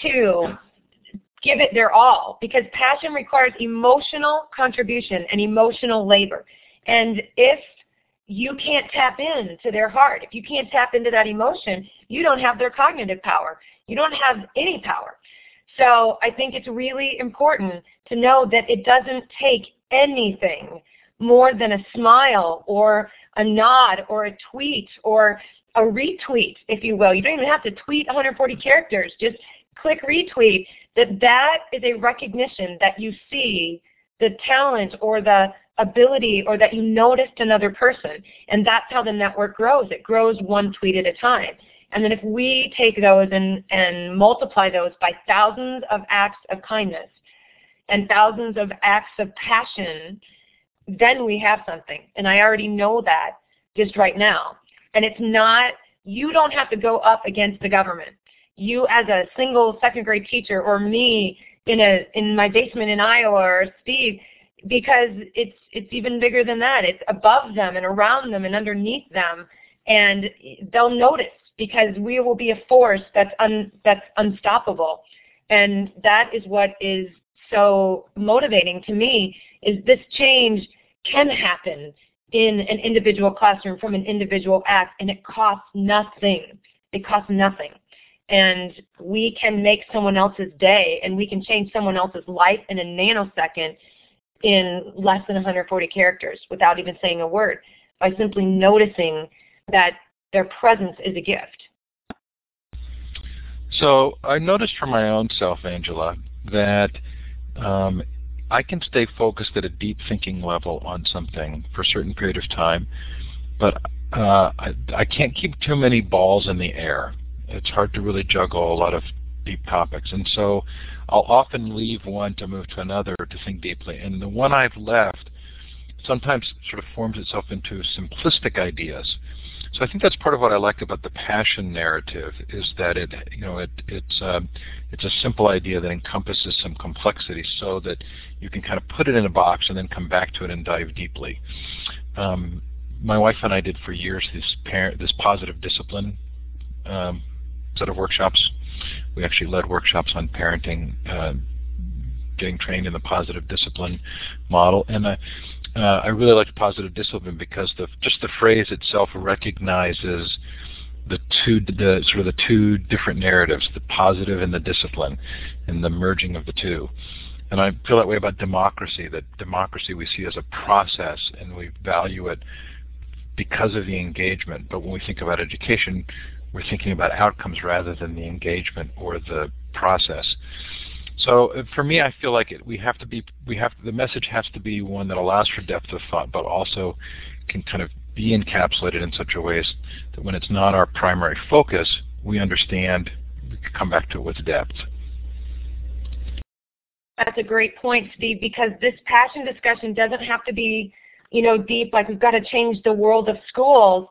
to give it their all because passion requires emotional contribution and emotional labor. And if you can't tap into their heart, if you can't tap into that emotion, you don't have their cognitive power. You don't have any power. So I think it's really important to know that it doesn't take anything more than a smile or a nod or a tweet or a retweet, if you will. You don't even have to tweet 140 characters. Just click retweet, that that is a recognition that you see the talent or the ability or that you noticed another person. And that's how the network grows. It grows one tweet at a time. And then if we take those and, and multiply those by thousands of acts of kindness and thousands of acts of passion, then we have something. And I already know that just right now. And it's not, you don't have to go up against the government you as a single second grade teacher or me in a in my basement in Iowa or Steve because it's it's even bigger than that. It's above them and around them and underneath them and they'll notice because we will be a force that's un, that's unstoppable. And that is what is so motivating to me is this change can happen in an individual classroom from an individual act and it costs nothing. It costs nothing. And we can make someone else's day and we can change someone else's life in a nanosecond in less than 140 characters without even saying a word by simply noticing that their presence is a gift.
So I noticed for my own self, Angela, that um, I can stay focused at a deep thinking level on something for a certain period of time, but uh, I, I can't keep too many balls in the air. It's hard to really juggle a lot of deep topics, and so I'll often leave one to move to another to think deeply. And the one I've left sometimes sort of forms itself into simplistic ideas so I think that's part of what I like about the passion narrative is that it, you know, it, it's uh, it's a simple idea that encompasses some complexity, so that you can kind of put it in a box and then come back to it and dive deeply. Um, my wife and I did for years this parent this positive discipline um, set of workshops. We actually led workshops on parenting. Uh, getting trained in the positive discipline model. And I, uh, I really like positive discipline because the just the phrase itself recognizes the two the sort of the two different narratives, the positive and the discipline, and the merging of the two. And I feel that way about democracy. That democracy we see as a process, and we value it because of the engagement. But when we think about education, we're thinking about outcomes rather than the engagement or the process. So uh, for me, I feel like it, we have to be, we have the message has to be one that allows for depth of thought, but also can kind of be encapsulated in such a way that when it's not our primary focus, we understand, we can come back to it with depth.
That's a great point, Steve, because this passion discussion doesn't have to be, you know, deep, like we've got to change the world of schools.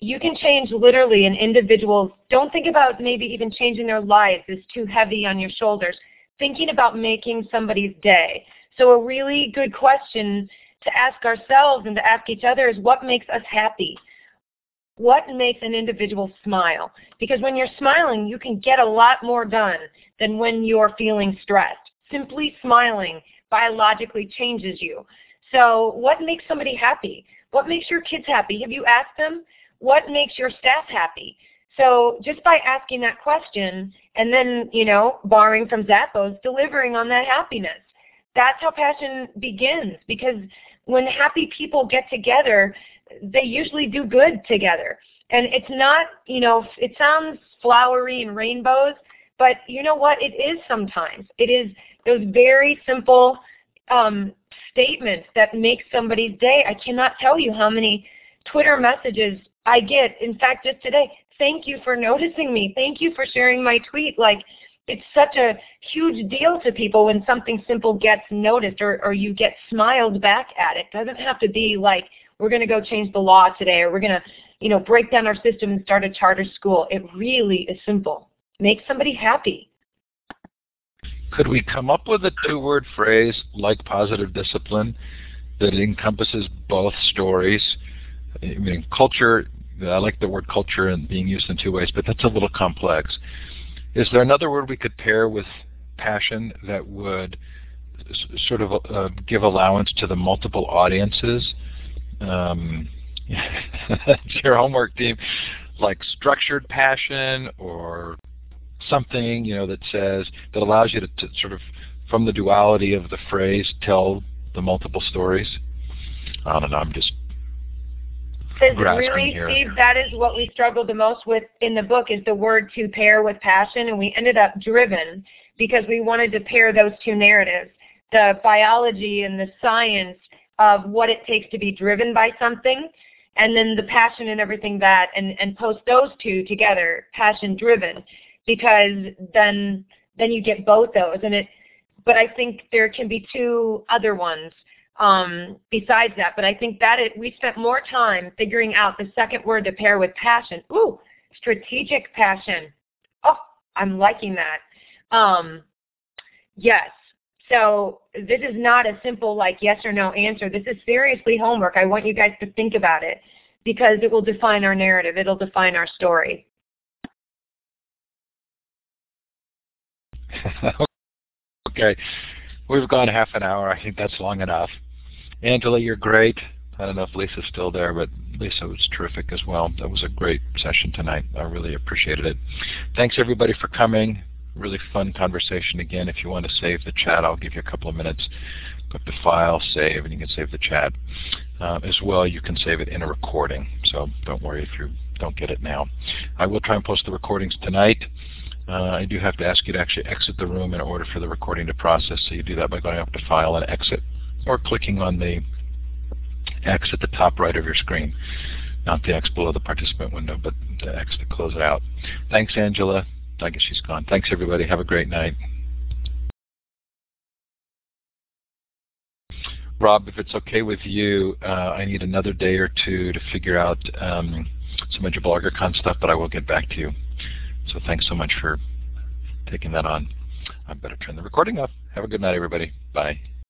You can change literally an individual's, don't think about maybe even changing their lives is too heavy on your shoulders thinking about making somebody's day. So a really good question to ask ourselves and to ask each other is what makes us happy? What makes an individual smile? Because when you're smiling, you can get a lot more done than when you're feeling stressed. Simply smiling biologically changes you. So what makes somebody happy? What makes your kids happy? Have you asked them? What makes your staff happy? So just by asking that question and then, you know, borrowing from Zappos, delivering on that happiness. That's how passion begins because when happy people get together, they usually do good together. And it's not, you know, it sounds flowery and rainbows, but you know what? It is sometimes. It is those very simple um, statements that make somebody's day. I cannot tell you how many Twitter messages I get. In fact, just today, thank you for noticing me. Thank you for sharing my tweet. Like, it's such a huge deal to people when something simple gets noticed or, or you get smiled back at. It doesn't have to be like, we're going to go change the law today or we're going to, you know, break down our system and start a charter school. It really is simple. Make somebody happy.
Could we come up with a two-word phrase like positive discipline that encompasses both stories? I mean, culture I like the word culture and being used in two ways, but that's a little complex. Is there another word we could pair with passion that would sort of uh, give allowance to the multiple audiences? Um, your homework team, like structured passion or something you know that says that allows you to, to sort of from the duality of the phrase tell the multiple stories. I don't know. I'm just
is really. Steve, that is what we struggled the most with in the book is the word to pair with passion, and we ended up driven because we wanted to pair those two narratives, the biology and the science of what it takes to be driven by something, and then the passion and everything that, and, and post those two together, passion driven, because then then you get both those, and it. But I think there can be two other ones um, besides that. But I think that it, we spent more time figuring out the second word to pair with passion. Ooh, strategic passion. Oh, I'm liking that. Um, yes. So this is not a simple like yes or no answer. This is seriously homework. I want you guys to think about it because it will define our narrative. It'll define our story.
okay. We've gone half an hour. I think that's long enough. Angela, you're great. I don't know if Lisa's still there, but Lisa was terrific as well. That was a great session tonight. I really appreciated it. Thanks everybody for coming. Really fun conversation again. If you want to save the chat, I'll give you a couple of minutes. Go the File, Save, and you can save the chat. Uh, as well, you can save it in a recording, so don't worry if you don't get it now. I will try and post the recordings tonight. Uh, I do have to ask you to actually exit the room in order for the recording to process, so you do that by going up to File and Exit, or clicking on the X at the top right of your screen. Not the X below the participant window, but the X to close it out. Thanks, Angela. I guess she's gone. Thanks, everybody. Have a great night. Rob, if it's okay with you, uh, I need another day or two to figure out um, some of your BloggerCon stuff, but I will get back to you. So thanks so much for taking that on. I better turn the recording off. Have a good night, everybody. Bye.